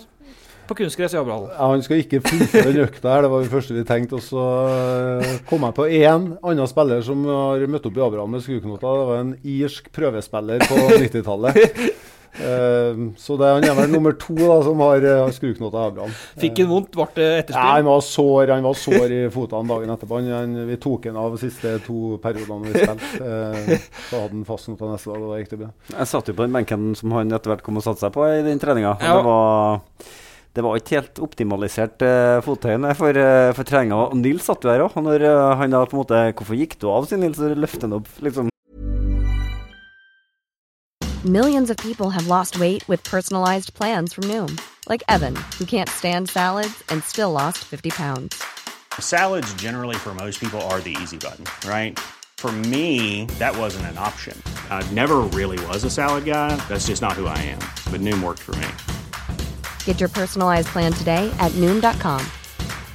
Speaker 2: På kunstgress i Abrahallen.
Speaker 3: Ja, han skal ikke fullføre den økta her, det var det første vi tenkte. Og så eh, kom jeg på én annen spiller som har møtt opp i Abraham med skruknoter. Det var en irsk prøvespiller på <laughs> 90-tallet. Eh, så det, han er vel nummer to da, som har uh, skruknoter i Abraham.
Speaker 2: Fikk han vondt? Ble det
Speaker 3: Ja,
Speaker 2: etterspill?
Speaker 3: han var sår han var sår i fotene dagen etterpå. Han, han, vi tok han av de siste to periodene vi spilte. Så hadde han fastnota neste dag, og da gikk det bra.
Speaker 4: Jeg satt jo på den benken som han etter hvert kom og satte seg på i den treninga.
Speaker 2: Ja.
Speaker 4: Det var det var ikke helt optimalisert uh, fottøyene for, uh, for treninga. Og Nils satt jo her òg. Når uh, han da på en måte Hvorfor gikk du av, sier Nils, og løfter han opp liksom
Speaker 5: Millions of people have lost weight with personalized plans from Noom, like Evan, who can't stand salads and still lost 50 pounds.
Speaker 6: Salads, generally, for most people, are the easy button, right? For me, that wasn't an option. I never really was a salad guy. That's just not who I am. But Noom worked for me.
Speaker 5: Get your personalized plan today at Noom.com.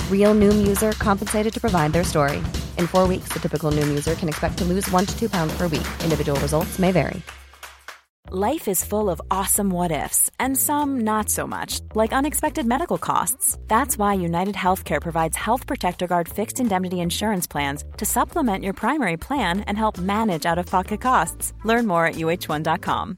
Speaker 5: Real Noom user compensated to provide their story. In four weeks, the typical Noom user can expect to lose one to two pounds per week. Individual results may vary.
Speaker 7: Life is full of awesome what ifs, and some not so much, like unexpected medical costs. That's why United Healthcare provides Health Protector Guard fixed indemnity insurance plans to supplement your primary plan and help manage out of pocket costs. Learn more at uh1.com.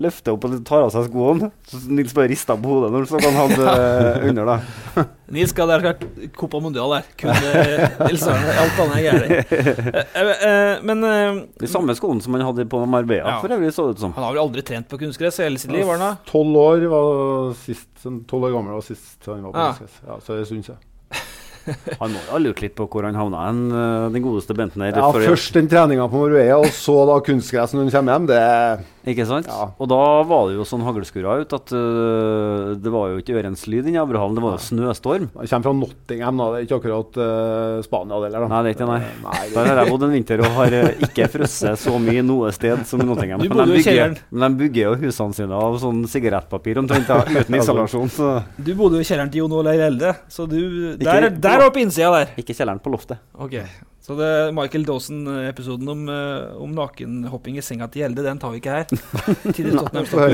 Speaker 4: Løfter opp og tar av seg skoene. Så Nils bare rista på hodet når han hadde eh, under. da. <laughs>
Speaker 2: Nils skal der klart Copa Mundial der. Kun eh, Nils Arne. Alt annet er gærent. Eh, men
Speaker 4: De samme skoene som han hadde på Marbella,
Speaker 2: Ja.
Speaker 4: for øvrig, så det ut som.
Speaker 2: han har vel aldri trent på kunstgress hele sitt liv? var han da?
Speaker 3: Tolv år var sist, tolv år gammel var sist han var på
Speaker 2: Ja.
Speaker 3: kunstgress. Ja, så det syns <laughs> jeg.
Speaker 4: Han må ha lurt litt på hvor han havna hen, den godeste Bentner.
Speaker 3: Ja, først den treninga på Marbella, og så da kunstgress når han kommer hjem. Det
Speaker 4: Ikke sant?
Speaker 3: Ja.
Speaker 4: Og da var det jo sånn haglskura ut at uh, det var jo ikke ørens lyd inni Abrahallen, det var jo snøstorm.
Speaker 3: Han kommer fra Nottingham, da. Det er ikke akkurat uh, Spania det heller, da.
Speaker 4: Nei, det er ikke nei.
Speaker 3: Eh, nei det-
Speaker 4: Der har jeg bodd en vinter og har ikke frosset så mye noe sted som i Nottingham.
Speaker 2: Du
Speaker 4: Men
Speaker 2: bodde
Speaker 4: de
Speaker 2: jo i
Speaker 4: bygger,
Speaker 2: kjelleren.
Speaker 4: men de bygger jo husene sine av sånn sigarettpapir omtrent, <laughs> uten isolasjon. Så
Speaker 2: Du bodde jo i kjelleren til Jon Ole Elde, så du
Speaker 4: Ikke-
Speaker 2: Der, der oppe innsida der.
Speaker 4: ikke kjelleren på loftet.
Speaker 2: Ok. Så det Michael Dawson-episoden om, eh, om nakenhopping i senga til Gjelde, den tar vi ikke her. <laughs>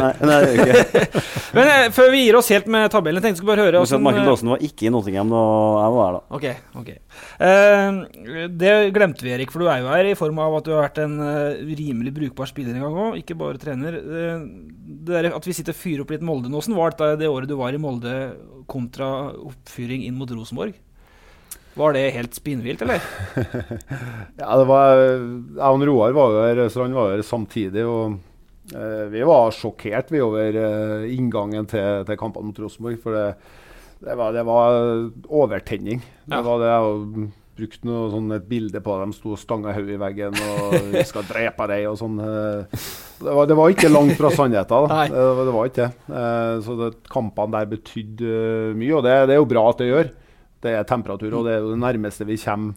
Speaker 4: Nei, nei, ikke. <laughs>
Speaker 2: Men eh, før vi gir oss helt med tabellen, tenkte jeg skulle bare høre hvordan,
Speaker 4: Michael
Speaker 2: eh,
Speaker 4: Dawson var ikke i Nottingham da jeg var her, da.
Speaker 2: Ok, ok. Eh, det glemte vi, Erik, for du er jo her i form av at du har vært en eh, rimelig brukbar spiller en gang òg, ikke bare trener. Det der, at vi sitter og fyrer opp litt Molde nå, åssen var det det året du var i Molde kontra oppfyring inn mot Rosenborg? Var det helt spinnvilt, eller? <laughs>
Speaker 3: Ja, det var Jeg og Roar var jo her, han var der samtidig. og eh, Vi var sjokkert vi over eh, inngangen til, til kampene mot Rosenborg. For det, det, var, det var overtenning.
Speaker 2: Ja.
Speaker 3: Det var det jeg brukte noe, sånn, et bilde på dem sto og stanga hodet i veggen og <laughs> 'Vi skal drepe deg' og sånn. eh. Det var, det var ikke langt fra sannheten. da. Det, var- det var ikke det. Eh, Så det, kampene der betydde eh, mye, og det, det er jo bra at det gjør. Det er temperatur, og det er jo det nærmeste vi kommer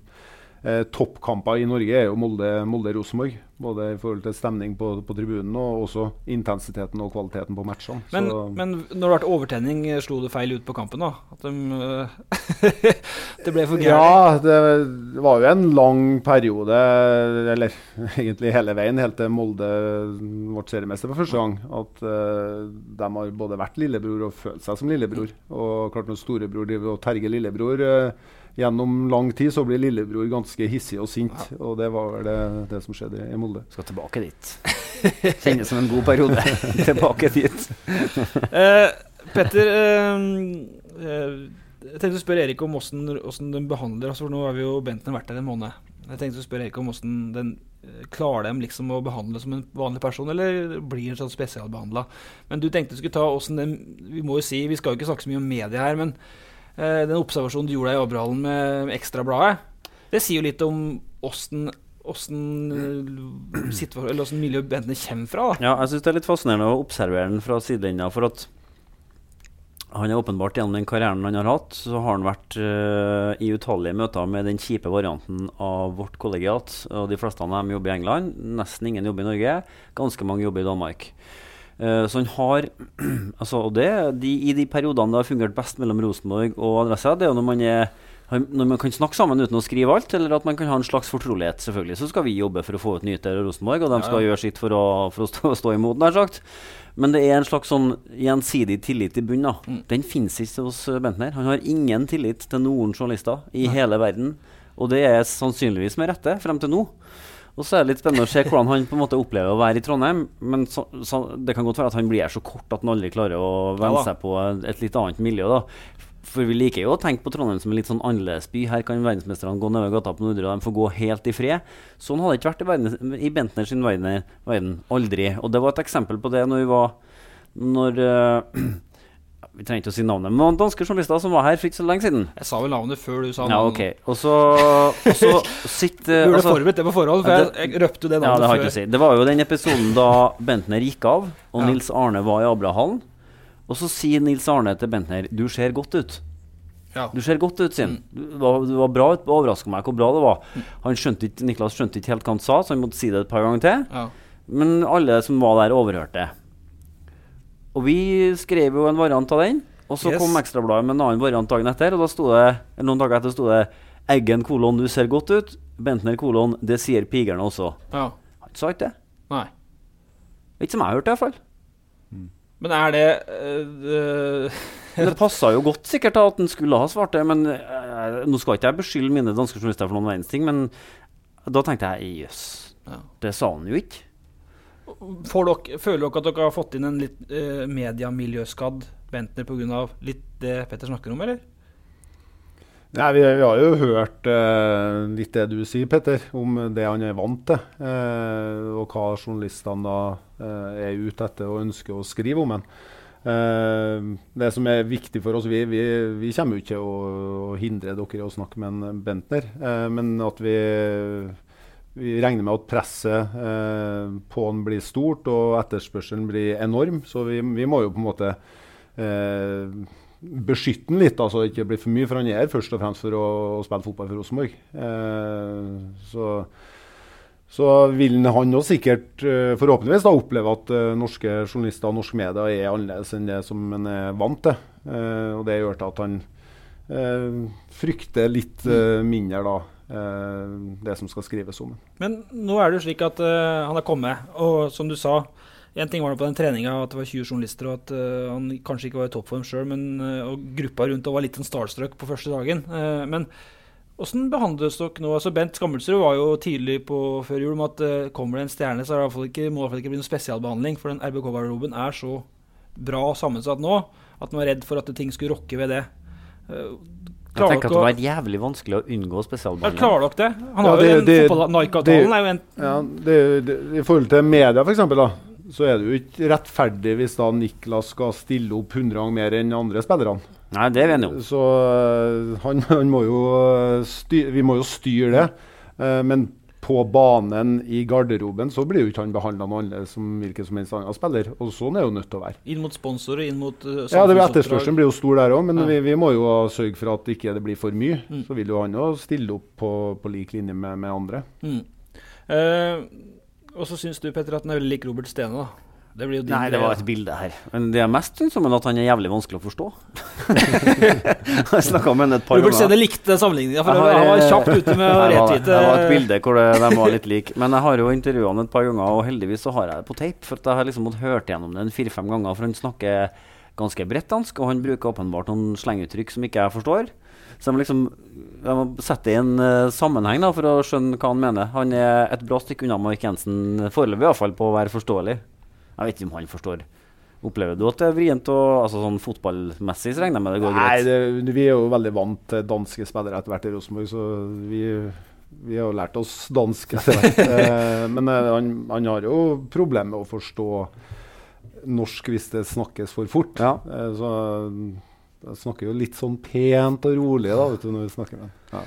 Speaker 3: eh, toppkamper i Norge, er jo Molde- Molde-Rosenborg. Både i forhold til stemning på, på tribunen og også intensiteten og kvaliteten på matchene.
Speaker 2: Men, men når det ble overtenning, eh, slo det feil ut på kampen da? At de, eh, <laughs> det ble for gærent?
Speaker 3: Ja, det var jo en lang periode, eller <laughs> egentlig hele veien, helt til Molde ble seriemester for første gang, at uh, de har både vært lillebror og følt seg som lillebror. Og klart når storebror driver og terger lillebror eh, gjennom lang tid, så blir lillebror ganske hissig og sint. Og det var vel det, det som skjedde i Molde.
Speaker 4: Skal tilbake dit. <laughs> Kjennes som en god periode. <laughs> tilbake dit.
Speaker 2: uh, <laughs> Petter, uh, jeg tenkte å spørre Erik om hvordan de behandler altså, for Nå har vi jo Benten vært der en måned. Jeg tenkte å spørre Erik om hvordan den eh, Klarer dem liksom å behandle som en vanlig person, eller blir en sånn spesialbehandla? Men du tenkte du skulle ta hvordan den Vi må jo si, vi skal jo ikke snakke så mye om media her, men den observasjonen du gjorde deg i Abrahallen med, Ekstrabladet, det sier jo litt om åssen Åssen eh, miljø kommer fra. da
Speaker 4: Ja, jeg syns det er litt fascinerende å observere den fra sidelinja. For at han er åpenbart gjennom den karrieren han har hatt, så har han vært uh, i utallige møter med den kjipe varianten av vårt kollegiat. Og de fleste av dem jobber i England. Nesten ingen jobber i Norge. Ganske mange jobber i Danmark. Eh, så han har <clears throat> altså, Og det, de, I de periodene det har fungert best mellom Rosenborg og Adressa, det er jo når man er når man kan snakke sammen uten å skrive alt, eller at man kan ha en slags fortrolighet. selvfølgelig Så skal vi jobbe for å få ut nyheter av Rosenborg, og de skal
Speaker 2: ja.
Speaker 4: gjøre sitt for å, for å stå, stå imot, nær sagt. Men det er en slags sånn gjensidig tillit i bunnen. Mm. Den finnes ikke hos eh, Bentner. Han har ingen tillit til noen journalister i hele verden. Og det er sannsynligvis med rette frem til nå. Og så er det litt spennende å se hvordan han på en måte opplever å være i Trondheim. Men så, så, det kan godt være at han blir her så kort at han aldri klarer å venne
Speaker 2: Ja
Speaker 4: seg på et litt annet miljø. da. For vi liker jo å tenke på Trondheim som en litt sånn annerledes by. Her kan verdensmesterne gå nedover gata på Nordre, og de får gå helt i fred. Sånn hadde det ikke vært i, verden, i Bentner sin verden, verden. Aldri. Og det var et eksempel på det når vi var Når eh, Vi trenger ikke å si navnet, men var danske journalister som var her for ikke så lenge siden.
Speaker 2: Jeg sa vel navnet før du sa
Speaker 4: Ja,
Speaker 2: navnet.
Speaker 4: ok. Og så, sitter <laughs>
Speaker 2: Burde
Speaker 4: altså-
Speaker 2: forberedt det på forhånd, for
Speaker 4: det,
Speaker 2: jeg, røpte det navnet ja,
Speaker 4: det har
Speaker 2: før.
Speaker 4: ikke å si. Det var jo den episoden da Bentner gikk av, og
Speaker 2: Ja.
Speaker 4: Nils Arne var i Abrahallen. Og så sier Nils Arne til Bentner 'Du ser godt ut'.
Speaker 2: Ja.
Speaker 4: Du ser godt ut, sier han. Du var, du var bra ut. Overraska meg hvor bra det var. Han skjønte ikke, Niklas skjønte ikke helt hva han sa, så han måtte si det et par ganger til.
Speaker 2: Ja.
Speaker 4: Men alle som var der, overhørte. Og vi skrev jo en variant av den. Og så
Speaker 2: Yes.
Speaker 4: kom Ekstrabladet med en annen variant dagen etter. Og da sto det, noen dager etter sto det 'Eggen kolon, du ser godt ut'. Bentner kolon, det sier pigerne også.
Speaker 2: Ja.
Speaker 4: Sa ikke det.
Speaker 2: Nei.
Speaker 4: Ikke som jeg har hørt, i hvert fall.
Speaker 2: Men er det øh,
Speaker 4: Men Det passa jo godt sikkert at han skulle ha svart det, men eh, nå skal ikke jeg beskylde mine danske journalister for noen verdens ting, men da tenkte jeg jøss,
Speaker 2: Ja.
Speaker 4: det sa han jo ikke.
Speaker 2: Dere, føler dere at dere har fått inn en litt eh, mediemiljøskadd Bentner pga. litt det Petter snakker om, eller?
Speaker 3: Nei, vi, vi har jo hørt eh, litt det du sier, Petter, om det han er vant til. Eh, og hva journalistene da eh, er ute etter og ønsker å skrive om ham. Eh, det som er viktig for oss, vi, vi, vi kommer jo ikke å, å hindre dere i å snakke med en Bentner, eh, men at vi, vi regner med at presset eh, på han blir stort og etterspørselen blir enorm. Så vi, vi må jo på en måte eh, beskytte han litt, altså ikke bli for mye. For han er først og fremst for å, å spille fotball for Rosenborg. Eh, så, så vil han også sikkert eh, forhåpentligvis da oppleve at eh, norske journalister og norske medier er annerledes enn det som han er vant til. Eh, og det gjør at han frykter litt mindre da det som skal skrives om.
Speaker 2: Men nå er det jo slik at uh, han er kommet, og som du sa En ting var det på den treninga at det var 20 journalister, og at uh, han kanskje ikke var i toppform sjøl, og gruppa rundt og var litt en starstruck på første dagen. Uh, men Hvordan behandles dere nå? Altså Bent Skammelsrud var jo tidlig på før jul om at eh, kommer det en stjerne, så det iallfall ikke, må det ikke bli noen spesialbehandling. For den RBK-garderoben er så bra sammensatt nå at man var redd for at ting skulle rokke ved det. Eh,
Speaker 4: Jeg tenker at det var jævlig vanskelig å unngå
Speaker 2: ja,
Speaker 4: spesialbehandling.
Speaker 2: klarer dere det? Han
Speaker 3: Ja,
Speaker 2: har jo
Speaker 3: det-
Speaker 2: en
Speaker 3: det-
Speaker 2: fotball... Nike-avtalen er jo en
Speaker 3: Ja, det, det, I forhold til media, f.eks., så er det jo ikke rettferdig hvis da Niklas skal stille opp 100 ganger mer enn andre spillerne.
Speaker 4: Nei, det er vi enige om.
Speaker 3: Så øh, han, han må jo øh, styr, Vi må jo styre det. Eh, men på banen i garderoben så blir jo ikke han behandla noe annerledes som hvilken som helst annen spiller. Og sånn er jo nødt til å være.
Speaker 2: Inn mot sponsorer, inn mot uh,
Speaker 3: Ja, det Etterspørselen blir jo stor der òg, men
Speaker 2: Ja.
Speaker 3: vi, vi må jo sørge for at ikke det blir for mye.
Speaker 2: Mm.
Speaker 3: Så vil jo han jo stille opp på, på lik linje med, med andre.
Speaker 2: Mm. Eh, Og så syns du, Petter, at han er veldig lik Robert Stene, da. Det
Speaker 4: Nei, det
Speaker 2: greie,
Speaker 4: var et bilde her. Men det er mest syns om at han er jævlig vanskelig å forstå. <laughs> jeg snakka med henne et par
Speaker 2: ganger. Du
Speaker 4: burde se det
Speaker 2: likte sammenligninga, for han var
Speaker 4: eh,
Speaker 2: kjapt ute med å retvite.
Speaker 4: Det var et bilde hvor det, de var litt like. Men jeg har jo intervjua han et par ganger, og heldigvis så har jeg det på tape. For jeg har liksom måttet hørt gjennom det fire-fem ganger, for han snakker ganske bredt dansk, og han bruker åpenbart noen slenguttrykk som ikke jeg forstår. Så må liksom jeg må sette i en uh, sammenheng da, for å skjønne hva han mener. Han er et bra stykke unna Mark Jensen, foreløpig iallfall, på å være forståelig. Jeg vet ikke om han forstår. Opplever du at det er vrient og altså sånn fotballmessig så regner jeg med det går
Speaker 3: Nei,
Speaker 4: greit?
Speaker 3: Nei, vi er jo veldig vant til danske spillere etter hvert i Rosenborg, så vi, vi har jo lært oss dansk etter hvert. <laughs> Eh, Men eh, han, han har jo problemer med å forstå norsk hvis det snakkes for fort. Eh, Så jeg snakker jo litt sånn pent og rolig da, vet du, når vi snakker med ham. Ja.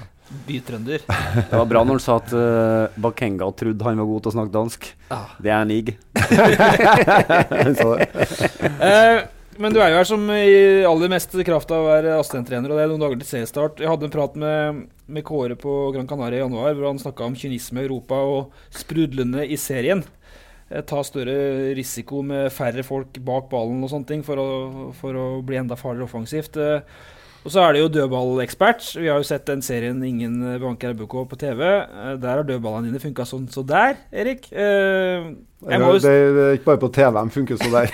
Speaker 2: Bytrønder. <laughs>
Speaker 4: Det var bra når han sa at uh, Bakenga trodde han var god til å snakke dansk.
Speaker 2: Ah.
Speaker 4: Det er en ig. <laughs> <laughs>
Speaker 2: Eh, men du er jo her som i aller mest kraft av å være assistenttrener, og det er noen dager til seriestart. Jeg hadde en prat med, med Kåre på Gran Canaria i januar, hvor han snakka om kynisme i Europa og sprudlende i serien. Eh, ta større risiko med færre folk bak ballen og sånne ting for å, for å bli enda farligere offensivt. Eh, og så er det jo dødballekspert. Vi har jo sett den serien Ingen banker RBK på TV. Eh, Der har dødballene dine funka sånn så der, Erik. Eh,
Speaker 3: det, det er ikke bare på TV de funker så der.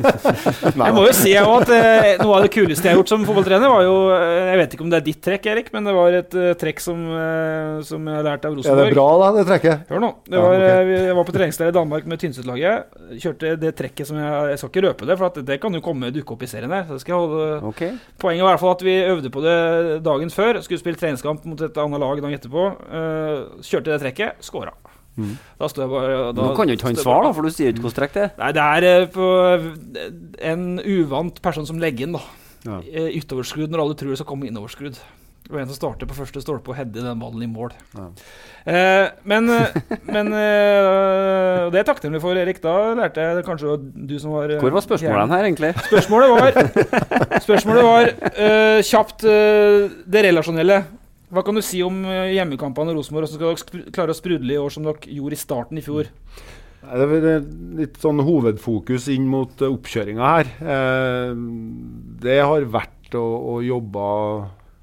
Speaker 3: <laughs>
Speaker 2: Jeg må jo si jeg også at eh, noe av det kuleste jeg har gjort som fotballtrener, var jo eh, Jeg vet ikke om det er ditt trekk, Erik, men det var et eh, trekk som, som jeg lærte av Rosenborg.
Speaker 3: Er det bra, da, det trekket?
Speaker 2: Hør nå. Det
Speaker 3: Ja,
Speaker 2: var,
Speaker 3: ok.
Speaker 2: eh, vi- Jeg var på treningsleir i Danmark med Tynset-laget. Kjørte det trekket som jeg Jeg skal ikke røpe det, for at det kan jo komme dukke opp i serien her. Så skal jeg holde
Speaker 4: okay.
Speaker 2: Poenget var i hvert fall at vi øvde på det dagen før. Skulle spille treningskamp mot et annet lag dagen etterpå. Kjørte det trekket, scora.
Speaker 4: Mm.
Speaker 2: Da står jeg bare da,
Speaker 4: Nå kan jo ikke han svare, da, for du sier ikke hvor trekk det er.
Speaker 2: Nei, det er eh, på en uvant person som legger inn, da.
Speaker 4: Ja.
Speaker 2: Eh, når alle tror det skal komme innoverskrudd. Det var en som starter på første stolpe og header den ballen i mål. Eh, men eh, men eh, det er jeg takknemlig for, Erik. Da lærte jeg kanskje du som var eh,
Speaker 4: Hvor var spørsmålene her, egentlig?
Speaker 2: Spørsmålet var, <laughs> spørsmålet var eh, kjapt eh, det relasjonelle. Hva kan du si om eh, hjemmekampene i Rosenborg? Hvordan skal dere klare å sprudle i år som dere gjorde i starten i fjor?
Speaker 3: Det er eh, litt sånn hovedfokus inn mot uh, oppkjøringa her. Eh, det har vært å, å jobbe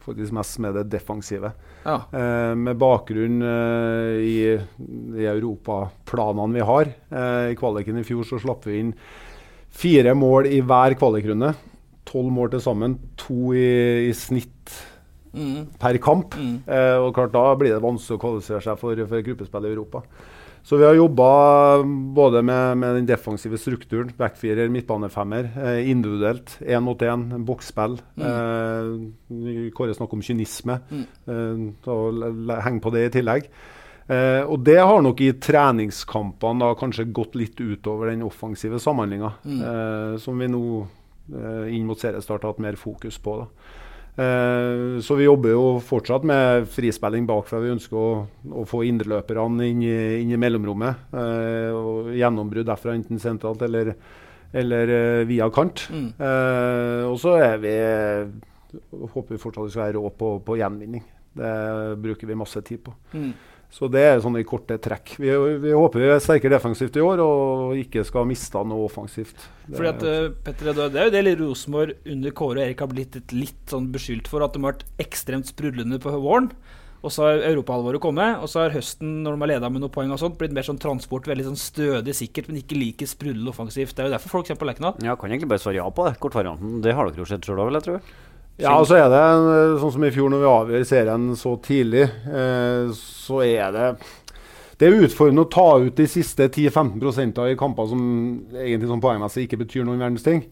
Speaker 3: faktisk mest med det defensive.
Speaker 2: Ja.
Speaker 3: Eh, med bakgrunn eh, i de europaplanene vi har. Eh, I kvaliken i fjor så slapp vi inn fire mål i hver kvalikrunde. Tolv mål til sammen. To i, i snitt
Speaker 2: Mm.
Speaker 3: per kamp. Eh, og klart Da blir det vanskelig å kvalifisere seg for, for gruppespill i Europa. Så vi har jobba både med, med den defensive strukturen, backfirer, midtbanefemmer, eh, individuelt, én mot én, boksspill. Eh, Kåre snakker om kynisme. Eh, l- l- heng på det i tillegg. Eh, og det har nok i treningskampene da kanskje gått litt utover den offensive samhandlinga,
Speaker 2: Mm.
Speaker 3: eh, som vi nå eh, inn mot seriestart har hatt mer fokus på. da. Eh, så vi jobber jo fortsatt med frispilling bakfra. Vi ønsker å, å få indreløperne inn, inn i mellomrommet. Eh, og gjennombrudd derfra, enten sentralt eller, eller eh, via kant.
Speaker 2: Mm.
Speaker 3: Og så er vi håper vi fortsatt skal være rå på, på gjenvinning. Det bruker vi masse tid på.
Speaker 2: Mm.
Speaker 3: Så det er sånne korte trekk. Vi, vi håper vi er sterkere defensivt i år og ikke skal miste noe offensivt. Det
Speaker 2: Fordi at, Petter, det er jo det Rosenborg under Kåre og Erik har blitt litt, litt sånn beskyldt for, at de har vært ekstremt sprudlende på våren. Og så har europahalvåret kommet, og så har høsten, når de har leda med noen poeng, og sånt, blitt mer sånn transport, veldig sånn stødig sikkert, men ikke like sprudlende offensivt. Det er jo derfor folk kommer på Lerkendal.
Speaker 4: Ja, kan egentlig bare svare ja på det. Kortvarianten. Det har dere jo sett sjøl òg, vil jeg tro.
Speaker 3: Ja, og så er det eh, sånn som i fjor når vi avgjør serien så tidlig, eh, så er det det er utfordrende å ta ut de siste 10-15% i kamper som egentlig sånn poengmessig ikke betyr noen verdens ting.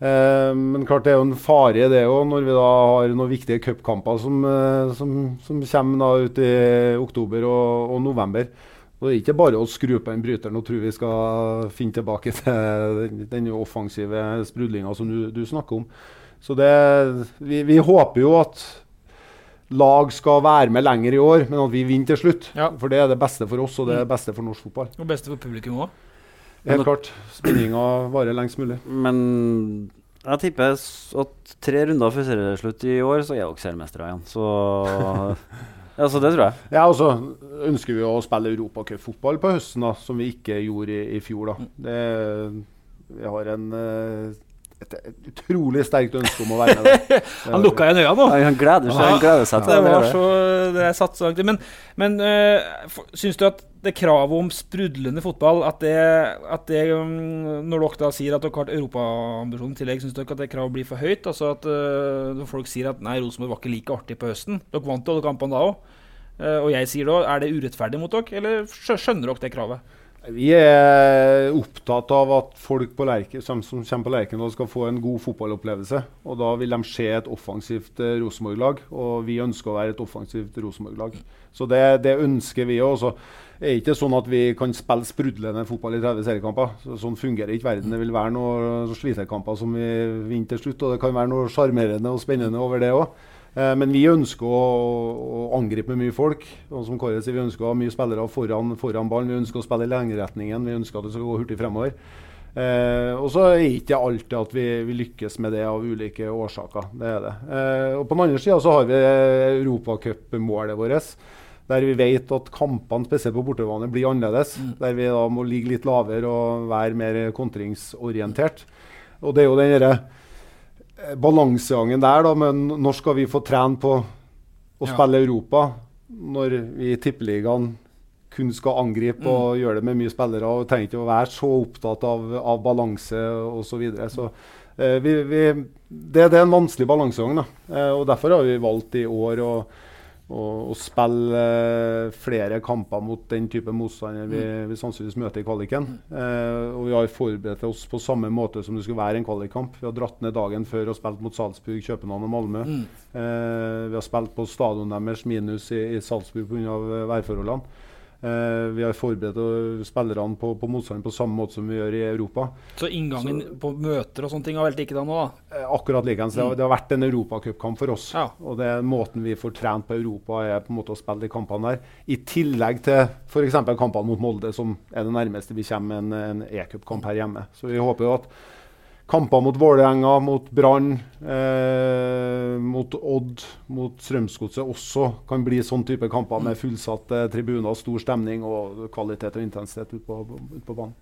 Speaker 3: Eh, men klart det er jo en fare i det òg, når vi da har noen viktige cupkamper som, eh, som, som kommer da ut i oktober og, og november. Og det er ikke bare å skru på den bryteren og tro vi skal finne tilbake til den, den offensive sprudlinga som du, du snakker om. Så det, vi, vi håper jo at lag skal være med lenger i år, men at vi vinner til slutt. For det er det beste for oss, og det er det beste for norsk fotball.
Speaker 2: Og beste for publikum òg.
Speaker 3: Helt klart. Spinninga varer lengst mulig.
Speaker 4: Men jeg tipper at tre runder før serieslutt i år, så er dere seriemestere igjen. Så <laughs> Ja, så det tror jeg.
Speaker 3: Ja, og så ønsker vi å spille europacupfotball på høsten, da, som vi ikke gjorde i, i fjor. da. Det, vi har en, eh, et, et utrolig sterkt ønske om å være med der. <laughs>
Speaker 2: Han lukka igjen øya nå.
Speaker 4: Ja, han gleder seg, han gleder seg til
Speaker 2: det. Var så, det er satt så langt. Men, men øh, syns du at det kravet om sprudlende fotball at det, at det um, Når dere da sier at dere har hatt europaambisjonen i tillegg, syns dere at det kravet blir for høyt? Altså at øh, når folk sier at nei, Rosenborg var ikke like artig på høsten. Dere vant jo alle kampene da òg. og jeg sier da, er det urettferdig mot dere, eller skjønner dere det kravet?
Speaker 3: Vi er opptatt av at folk Lerke, som, som kommer på Lerkendal skal få en god fotballopplevelse. Og Da vil de se et offensivt eh, Rosenborg-lag, og vi ønsker å være et offensivt Rosenborg-lag. Så det, det ønsker vi òg. Det er ikke sånn at vi kan spille sprudlende fotball i 30 seriekamper. Så, sånn fungerer ikke verden. Det vil være noen slitekamper som vi vinner til slutt, og det kan være noe sjarmerende og spennende over det òg. Eh, Men vi ønsker å, å angripe med mye folk. Og som Kåre sier, Vi ønsker å ha mye spillere foran, foran ballen. Vi ønsker å spille i lengderetningen. Vi ønsker at det skal gå hurtig fremover. Eh, og så er det ikke alltid at vi, vi lykkes med det av ulike årsaker. Det er det. Eh, og på den andre sida så har vi europacupmålet vårt. Der vi vet at kampene, spesielt på bortebane, blir annerledes. Der vi da må ligge litt lavere og være mer kontringsorientert. Og det er jo den derre balansegangen der, da, men når skal vi få trene på å
Speaker 2: Ja.
Speaker 3: spille Europa? Når vi i Tippeligaen kun skal angripe og gjøre det med mye spillere og trenger ikke å være så opptatt av, av balanse osv. Så, videre. så eh, vi, vi, det, det er en vanskelig balansegang. Eh, og Derfor har vi valgt i år å, å, spille eh, flere kamper mot den type motstander vi, vi sannsynligvis møter i kvaliken. Eh, og vi har forberedt oss på samme måte som det skulle være en kvalikkamp. Vi har dratt ned dagen før og spilt mot Salzburg, København og Malmö. Eh, vi har spilt på stadionet deres minus i, i Salzburg pga. værforholdene. Eh, vi har forberedt spillerne på, på motstanden på samme måte som vi gjør i Europa.
Speaker 2: Så inngangen på møter og sånne ting har vært likedan nå, da?
Speaker 3: Eh, akkurat likeens. Det, har- det har vært en europacupkamp for oss. Og det er måten vi får trent på Europa, er på en måte å spille de kampene der. I tillegg til f.eks. kampene mot Molde, som er det nærmeste vi kommer en, en e-cupkamp her hjemme. Så vi håper jo at kamper mot Vålerenga, mot Brann, eh, mot Odd, mot Strømsgodset også kan bli sånn type kamper med fullsatte tribuner, stor stemning og kvalitet og intensitet ute på, ut på banen.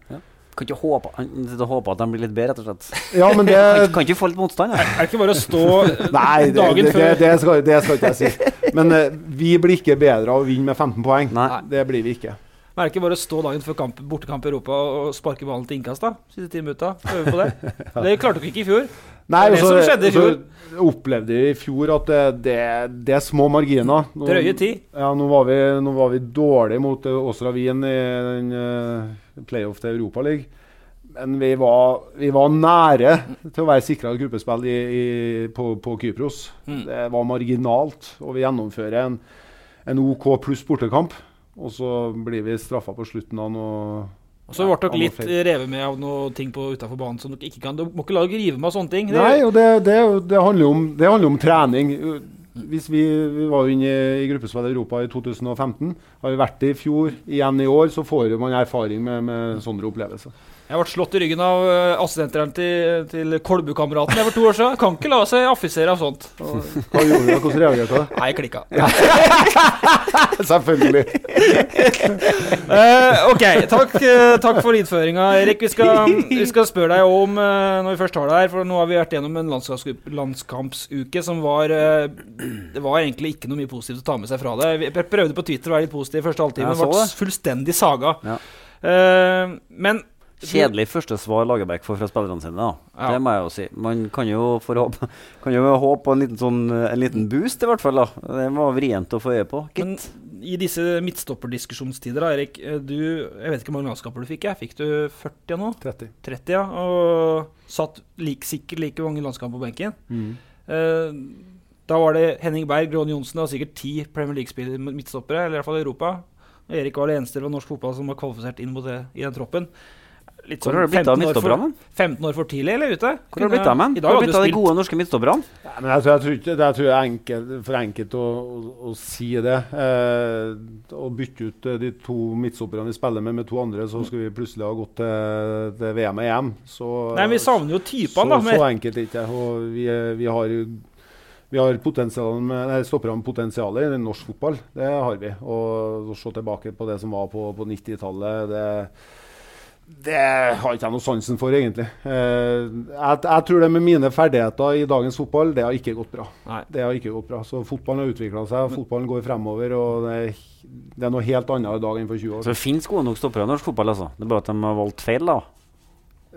Speaker 4: Kan ikke håpe, håper at de blir litt bedre, rett og slett. <laughs>
Speaker 3: Ja, men <laughs> det-
Speaker 4: kan, kan ikke få litt motstand?
Speaker 2: Er det ikke bare å stå <laughs>
Speaker 3: Nei, det,
Speaker 2: dagen
Speaker 3: det, det,
Speaker 2: før
Speaker 3: det, skal, det skal ikke jeg si. Men eh, vi blir ikke bedre av å vinne med 15 poeng. Det blir vi ikke.
Speaker 2: Men er det ikke bare å stå dagen før kamp, bortekamp i Europa og sparke ballen til innkast, da? Siste ti minutta? Øve på det? <laughs> Det klarte dere ikke i fjor.
Speaker 3: Nei,
Speaker 2: det er det
Speaker 3: og
Speaker 2: som skjedde i
Speaker 3: fjor. så opplevde vi i fjor at det, det, det er små marginer. Nå-
Speaker 2: Drøye ti.
Speaker 3: Ja, nå var vi, nå var vi dårlige mot uh, Åsra Wien i den uh, playoff til Europaligaen. Men vi var, vi var nære til å være sikra gruppespill i, i, på, på Kypros.
Speaker 2: Mm.
Speaker 3: Det var marginalt, og vi gjennomfører en, en OK pluss bortekamp. Og så blir vi straffa på slutten av noe
Speaker 2: Og så ble dere litt revet med av noe ting på utafor banen som dere ikke kan Dere må ikke la dere rive med av sånne ting. Det-
Speaker 3: Nei, og det, det, det, handler om, det handler om trening. Hvis vi, vi var jo inne i, gruppespill Europa i 2015. Har vi vært det i fjor, igjen i år, så får man erfaring med, med sånne opplevelser.
Speaker 2: Jeg ble slått i ryggen av uh, til, til Kolbu-kameraten for to år siden. Kan ikke la seg affisere av sånt.
Speaker 3: Hva gjorde du? Hvordan reagerte du?
Speaker 2: Nei, jeg klikka. <laughs> <laughs>
Speaker 3: Selvfølgelig.
Speaker 2: uh, <laughs> ok, takk, uh, takk for innføringa, Erik. Vi skal, vi skal spørre deg om, uh, når vi først har deg her, for nå har vi vært gjennom en landskaps- landskampsuke som var Det var egentlig ikke noe mye positivt å ta med seg fra det. Vi prøvde på Twitter å være litt positiv første halvtime, men ble fullstendig saga.
Speaker 4: Ja.
Speaker 2: Men
Speaker 4: Kjedelig første svar Lagerbäck får fra spillerne sine. da
Speaker 2: Ja.
Speaker 4: Det må jeg jo si. Man kan jo, for håpe, <laughs> kan jo håpe på en liten, sånn, en liten boost, i hvert fall. da Det var vrient å få øye på.
Speaker 2: Men i disse midtstopperdiskusjonstider, da, Erik. eh, Du, jeg vet ikke hvor mange landskaper du fikk. Jeg. Fikk du 40 nå?
Speaker 3: 30.
Speaker 2: 30, ja. Og satt like, sikkert like mange landskamper på benken.
Speaker 3: Mm.
Speaker 2: Eh, da var det Henning Berg, Ron Johnsen og sikkert ti Premier League-spillere midtstoppere, eller i hvert fall i Europa. Erik var det eneste av norsk fotball som var kvalifisert inn mot det i den troppen. Litt
Speaker 4: Hvor har det blitt av
Speaker 2: 15
Speaker 4: midtstopperne?
Speaker 2: 15 år for tidlig, eller ute?
Speaker 4: Hvor har det blitt av men?
Speaker 2: I
Speaker 4: Hvor har det blitt av de gode norske midtstopperne?
Speaker 3: Ja, jeg tror, jeg tror ikke det jeg tror det er enkelt, for enkelt å, å, å si det. Eh, å bytte ut eh, de to midtstopperne vi spiller med, med to andre, så skal vi plutselig ha gått til, til VM og EM. Så,
Speaker 2: Nei, vi savner jo typene,
Speaker 3: så,
Speaker 2: da, Med.
Speaker 3: Så enkelt ikke. Og vi, er- vi har jo vi har stoppere med potensial i norsk fotball. Det har vi. Og å se tilbake på det som var på, på 90-tallet, det, har ikke jeg noe sansen for, egentlig. Eh, jeg, jeg, tror det med mine ferdigheter i dagens fotball, det har ikke gått bra.
Speaker 2: Nei.
Speaker 3: Det har ikke gått bra. Så fotballen har utvikla seg, fotballen går fremover. og det er, det er noe helt annet i dag enn for 20 år
Speaker 4: Så det finnes gode nok stoppere i norsk fotball, altså? Det er bare at de har valgt feil, da?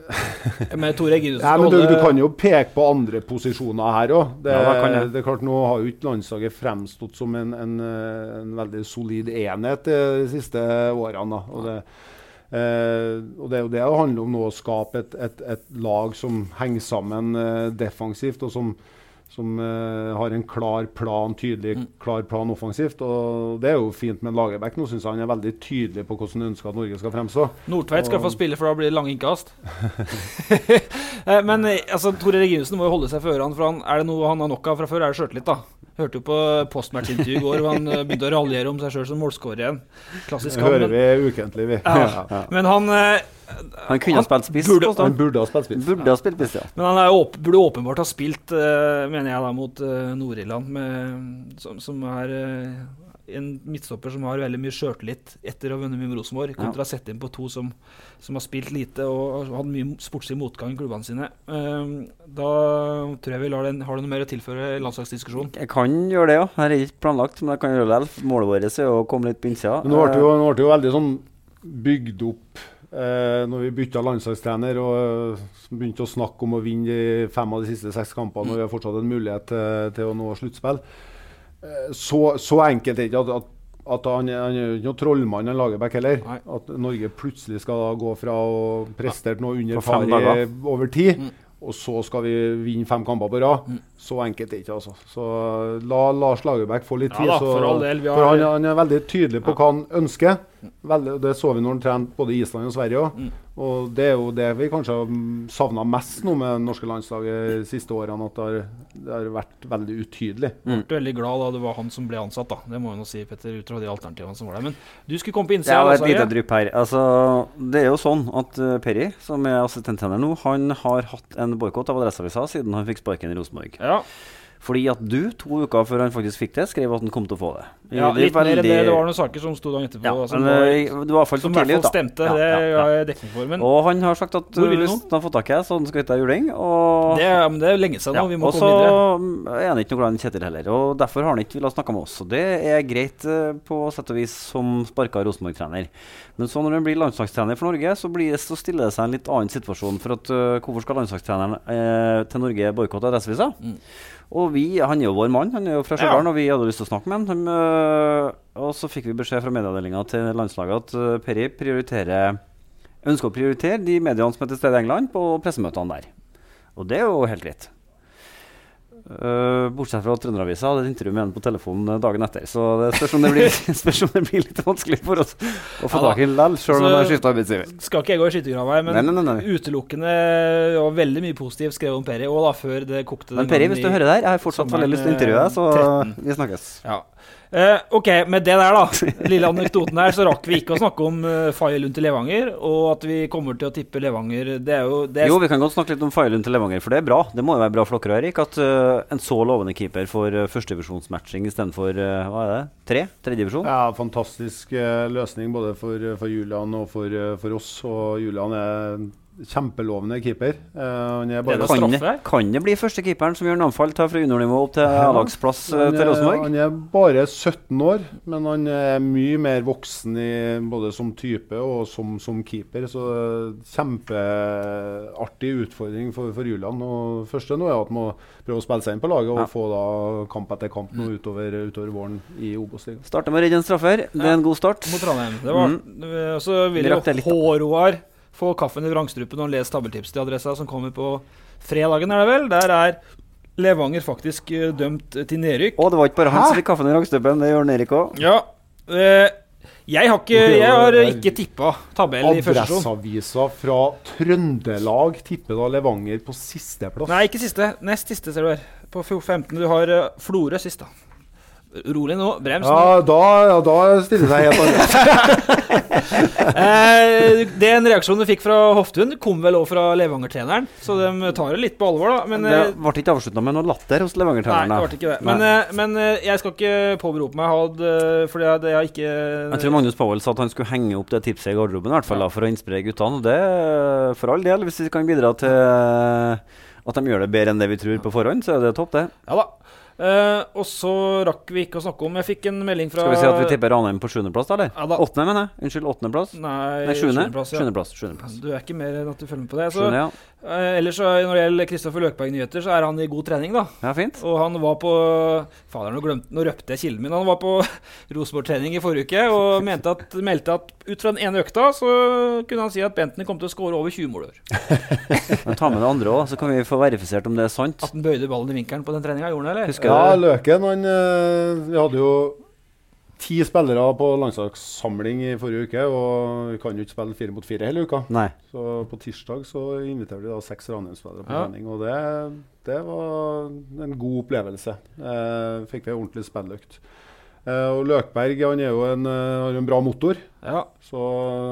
Speaker 4: <laughs>
Speaker 2: men, Tore Eggerudsen
Speaker 3: ja, men du, du, kan jo peke på andre posisjoner her òg. Det,
Speaker 4: ja,
Speaker 3: det, er klart, nå har jo ikke landslaget fremstått som en, en, en veldig solid enhet de siste årene. Da. Og det, eh, og det er jo det det handler om nå, å skape et, et, et lag som henger sammen eh, defensivt, og som, som uh, har en klar plan, tydelig mm. klar plan offensivt. og Det er jo fint med Lagerbäck. Nå syns jeg han er veldig tydelig på hvordan han ønsker at Norge skal fremstå.
Speaker 2: Nordtveit skal få spille, for da blir det lange innkast. <laughs> Eh, men eh, altså, Tore Reginussen må jo holde seg for ørene. For han, er det noe han har nok av fra før, er det sjøltillit. da. Hørte jo på postmatch-intervju i går hvor han begynte å raljere om seg sjøl som målskårer igjen. Klassisk
Speaker 3: Det hører vi ukentlig, vi.
Speaker 2: Ja. <laughs> Ja. Men han
Speaker 4: han kunne ha spilt spiss.
Speaker 3: Burde, han burde ha spilt spiss.
Speaker 4: Burde ha spilt spiss, ja.
Speaker 2: Men han åp burde åpenbart ha spilt, uh, mener jeg, da, mot uh, Nord-Irland, som, som, er uh, en midtstopper som har veldig mye sjøltillit etter å ha vunnet mye med Rosenborg, kontra ja. sette inn på to som, som, har spilt lite og har hatt mye sportslig motgang i klubbene sine. da tror jeg vi lar den Har du noe mer å tilføre landslagsdiskusjonen?
Speaker 4: Jeg kan gjøre det, ja. Her er ikke planlagt, men jeg kan gjøre det likevel. Målet vårt er å komme litt på innsida.
Speaker 3: Nå ble det jo veldig sånn bygd opp Eh, når vi bytta landslagstrener og uh, begynte å snakke om å vinne fem av de siste seks kampene, og vi har fortsatt en mulighet til, til å nå sluttspill. Eh, så, så, enkelt er det ikke at, at, at han, han er ikke noen trollmann, han Lagerbäck heller. Nei. At Norge plutselig skal gå fra å prestere noe under par over tid. Mm og så skal vi vinne fem kamper på rad. Mm. Så enkelt er det ikke. altså. Så La Lars Lagerbäck få litt tid.
Speaker 2: Ja, da, for,
Speaker 3: så,
Speaker 2: del,
Speaker 3: for han, han, er veldig tydelig på ja. hva han ønsker. Veldig, det så vi når han trente både i Island og Sverige òg. Mm. Og det er jo det vi kanskje har savna mest nå med det norske landslaget de siste årene. At det har, det har vært veldig utydelig.
Speaker 2: Mm. Jeg ble veldig glad da det var han som ble ansatt, da. Det må jo nå si, Petter, ut fra de alternativene som var der. Men du skulle komme på innsida.
Speaker 4: Ja, et lite drypp her. Altså, det er jo sånn at uh, Perry, som er assistenttrener nå, han har hatt en boikott av Adresseavisa siden han fikk sparken i Rosenborg.
Speaker 2: Ja. Ja.
Speaker 4: Fordi at du, to uker før han faktisk fikk det, skrev at han kom til å få det.
Speaker 2: Ja, litt mer enn det. Det var noen saker som sto dagen etterpå.
Speaker 4: Ja, men, var, eh, det var
Speaker 2: som i hvert fall stemte. Ja, det ja, jeg dekning for. Men
Speaker 4: og han har sagt at hvis han har fått tak i så så skal hente juling. Og
Speaker 2: det, men det er lenge siden nå. Vi må
Speaker 4: komme
Speaker 2: videre.
Speaker 4: Og så er han ikke noe glad i Kjetil heller. Og derfor har han ikke villet snakke med oss. Og det er greit eh, på sett og vis som sparka Rosenborg-trener. Men så når han blir landslagstrener for Norge, så, blir det, så stiller det seg en litt annen situasjon. For at, uh, hvorfor skal landslagstreneren uh, til Norge boikotte adressevisa? Mm. Og vi, Han er jo vår mann, han er jo fra Stjørdal, ja. og vi hadde lyst til å snakke med han. Uh, og så fikk vi beskjed fra medieavdelinga til landslaget at Peri Perry prioriterer, ønsker å prioritere de mediene som er til stede i England, på pressemøtene der. Og det er jo helt greit. Uh, bortsett fra Trønderavisa hadde et intervju med henne på telefonen eh, dagen etter. Så det spørs om det blir, <laughs> om det blir litt vanskelig for oss å få tak i likevel, sjøl om han har skifta arbeidsgiver.
Speaker 2: Skal ikke jeg gå i skyttergrava men nei, nei, nei, utelukkende og veldig mye positivt skrevet om Peri. Og da før det kokte
Speaker 4: Men Peri, hvis du hører der, jeg har fortsatt veldig lyst til å intervjue deg, så 13. vi snakkes.
Speaker 2: Ja. Uh, ok, med det der, da, lille anekdoten her, så rakk vi ikke å snakke om uh, Faye til Levanger, og at vi kommer til å tippe Levanger. Det er jo det er
Speaker 4: Jo, vi kan godt snakke litt om Faye til Levanger, for det er bra. Det må jo være bra for dere, Erik, at uh, en så lovende keeper får uh, førstedivisjonsmatching istedenfor uh, hva er det, tre? Tredjedivisjon?
Speaker 3: Ja, fantastisk uh, løsning både for, for Julian og for, for oss. Og Julian er Kjempelovende keeper. Uh,
Speaker 4: det kan, det, kan, det bli første keeperen som gjør navnfall tar fra juniornivå opp til A-lagsplass ja, til Rosenborg?
Speaker 3: Han er bare 17 år, men han er mye mer voksen i, både som type og som, som keeper. Så kjempeartig utfordring for, for Julian. Og første nå er at han må prøve å spille seg inn på laget og ja. få da kamp etter kamp nå utover, utover våren i Obos-ligaen.
Speaker 4: Starter med å redde en straffer. Det er en god start.
Speaker 2: Mot Trondheim. Det var, mm. Så vil jo Håroar få kaffen i vrangstrupen og les tabeltips til adressa som kommer på fredagen, er det vel. Der er Levanger faktisk uh, dømt til nedrykk.
Speaker 4: Å, det var ikke bare han som fikk kaffen i vrangstrupen, det gjorde Erik òg.
Speaker 2: Ja. Uh, jeg har ikke, jeg har ikke tippa tabell i første sesjon.
Speaker 3: Adresseavisa fra Trøndelag tipper da Levanger på sisteplass.
Speaker 2: Nei, ikke siste. Nest siste, ser du her. På 15. Du har uh, Florø sist, da. Rolig nå. Brems.
Speaker 3: Ja, da, ja, da stiller det seg helt annerledes. <laughs>
Speaker 2: eh, den reaksjonen du fikk fra Hoftun, kom vel òg fra Levanger-treneren, så de tar det litt på alvor, da. Men,
Speaker 4: det
Speaker 2: eh,
Speaker 4: ble ikke avslutta med noe latter hos Levanger-treneren.
Speaker 2: det
Speaker 4: da.
Speaker 2: ble ikke det. Men, eh, men eh, jeg skal ikke påberope meg Had, for det jeg har ikke
Speaker 4: Jeg tror Magnus Powell sa at han skulle henge opp det tipset i garderoben i hvert fall da, for å inspirere guttene. Og det for all del, hvis vi kan bidra til at de gjør det bedre enn det vi tror på forhånd, så er det topp, det.
Speaker 2: Ja da. Eh, og så rakk vi ikke å snakke om Jeg fikk en melding fra
Speaker 4: Skal vi si at vi tipper Ranheim på sjuendeplass, da? eller?
Speaker 2: Ja da.
Speaker 4: Åttende, mener jeg. Unnskyld, åttendeplass?
Speaker 2: Nei,
Speaker 4: Nei sjuende.
Speaker 2: sjuendeplass, ja.
Speaker 4: Sjuendeplass.
Speaker 2: Du er ikke mer enn at du følger med på det. Så,
Speaker 4: Sjuende, ja.
Speaker 2: uh, ellers når det gjelder Kristoffer Løkberg-nyheter, så er han i god trening, da.
Speaker 4: Ja, fint.
Speaker 2: Og han var på Fader, nå, glemte, nå røpte jeg kilden min. Han var på <laughs> Rosenborg-trening i forrige uke og mente at, meldte at ut fra den ene økta så kunne han si at Bentner kom til å skåre over 20 mål i år. <laughs>
Speaker 4: Ta med det andre òg, så kan vi få verifisert om det er sant.
Speaker 2: At han bøyde ballen i vinkelen på den treninga, gjorde han det, eller?
Speaker 4: Husker
Speaker 3: Ja. Løken han eh, Vi hadde jo ti spillere på landslagssamling i forrige uke, og vi kan jo ikke spille fire mot fire hele uka.
Speaker 4: Nei.
Speaker 3: Så på tirsdag så inviterte vi da seks Ranheim-spillere på
Speaker 2: Ja.
Speaker 3: trening, og det, det var en god opplevelse. Eh, fikk vi ei ordentlig spilløkt. Eh, og Løkberg han er jo en, eh, har jo en bra motor,
Speaker 2: Ja.
Speaker 3: så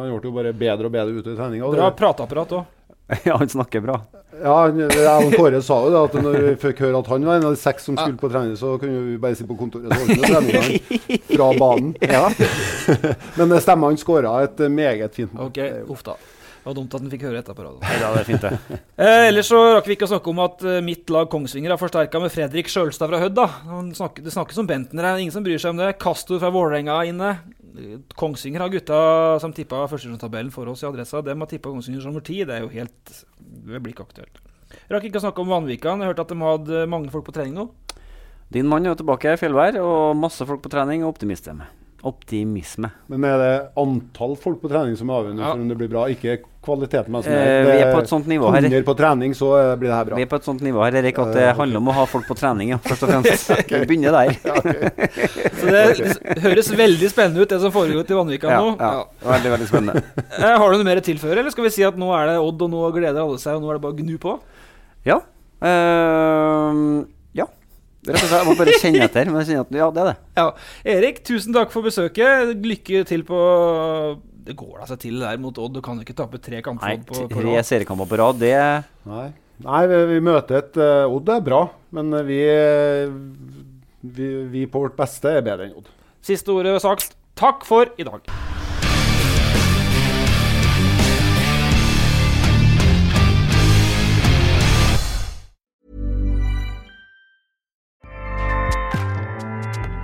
Speaker 3: han ble jo bare bedre og bedre ute i treninga.
Speaker 2: Bra prateapparat òg. <laughs>
Speaker 4: Ja, han snakker bra.
Speaker 3: Ja, han- Kåre sa jo det, at når vi fikk høre at han var en av de seks som skulle på trening, så kunne vi bare sitte på kontoret og ordne treningene fra banen. <laughs> Men det stemmer, han skåra et meget fint mål.
Speaker 2: Ok, uff da. Det var dumt at han fikk høre etterpå. på.
Speaker 4: Ja, det er fint, det. <laughs>
Speaker 2: Eh, ellers så rakk vi ikke å snakke om at eh, mitt lag Kongsvinger har forsterka med Fredrik Sjølstad fra Hødd. det snakkes om Bentner, det er ingen som bryr seg om det. Kastor fra Vålerenga er inne. Kongsvinger har gutta som tippa førstedivisjonstabellen for oss i Adressa. Dem har tippa Kongsvinger som nummer ti. Det er jo helt Det blir ikke aktuelt. Rakk ikke å snakke om Vanvikan. Jeg hørte at de hadde mange folk på trening nå.
Speaker 4: Din mann er tilbake, Fjellvær, og masse folk på trening, og optimist optimisme. Optimisme.
Speaker 3: Men er det antall folk på trening som er avgjørende for om det blir bra, ikke kvaliteten? Men
Speaker 4: Eh, vi er på et sånt nivå her.
Speaker 3: 100 på trening, så eh, blir det her bra.
Speaker 4: Vi er på et sånt nivå her, Erik, at det handler om å ha folk på trening, ja, først og fremst. <laughs> Vi begynner der. <laughs>
Speaker 2: Så det, det høres veldig spennende ut, det som foregår til Vanvika
Speaker 4: Ja,
Speaker 2: nå.
Speaker 4: ja. Veldig, veldig spennende. <laughs>
Speaker 2: Eh, Har du noe mer å tilføre, eller skal vi si at nå er det Odd, og nå gleder alle seg, og nå er det bare å gnu på?
Speaker 4: Ja. Uh, ja. Rett og slett. Jeg må bare kjenne etter. Men jeg kjenner at ja, det er det.
Speaker 2: Ja. Erik, tusen takk for besøket. Lykke til på Det går da seg til der mot Odd. Du kan jo ikke tape tre kamper
Speaker 4: Nei,
Speaker 2: på, på
Speaker 4: tre
Speaker 2: rad.
Speaker 4: seriekamper på rad, det
Speaker 3: Nei, Nei vi, vi møter et uh, Odd er bra, men eh, vi, vi, vi på vårt beste er bedre enn Odd.
Speaker 2: Siste ordet sagt. Takk for i dag.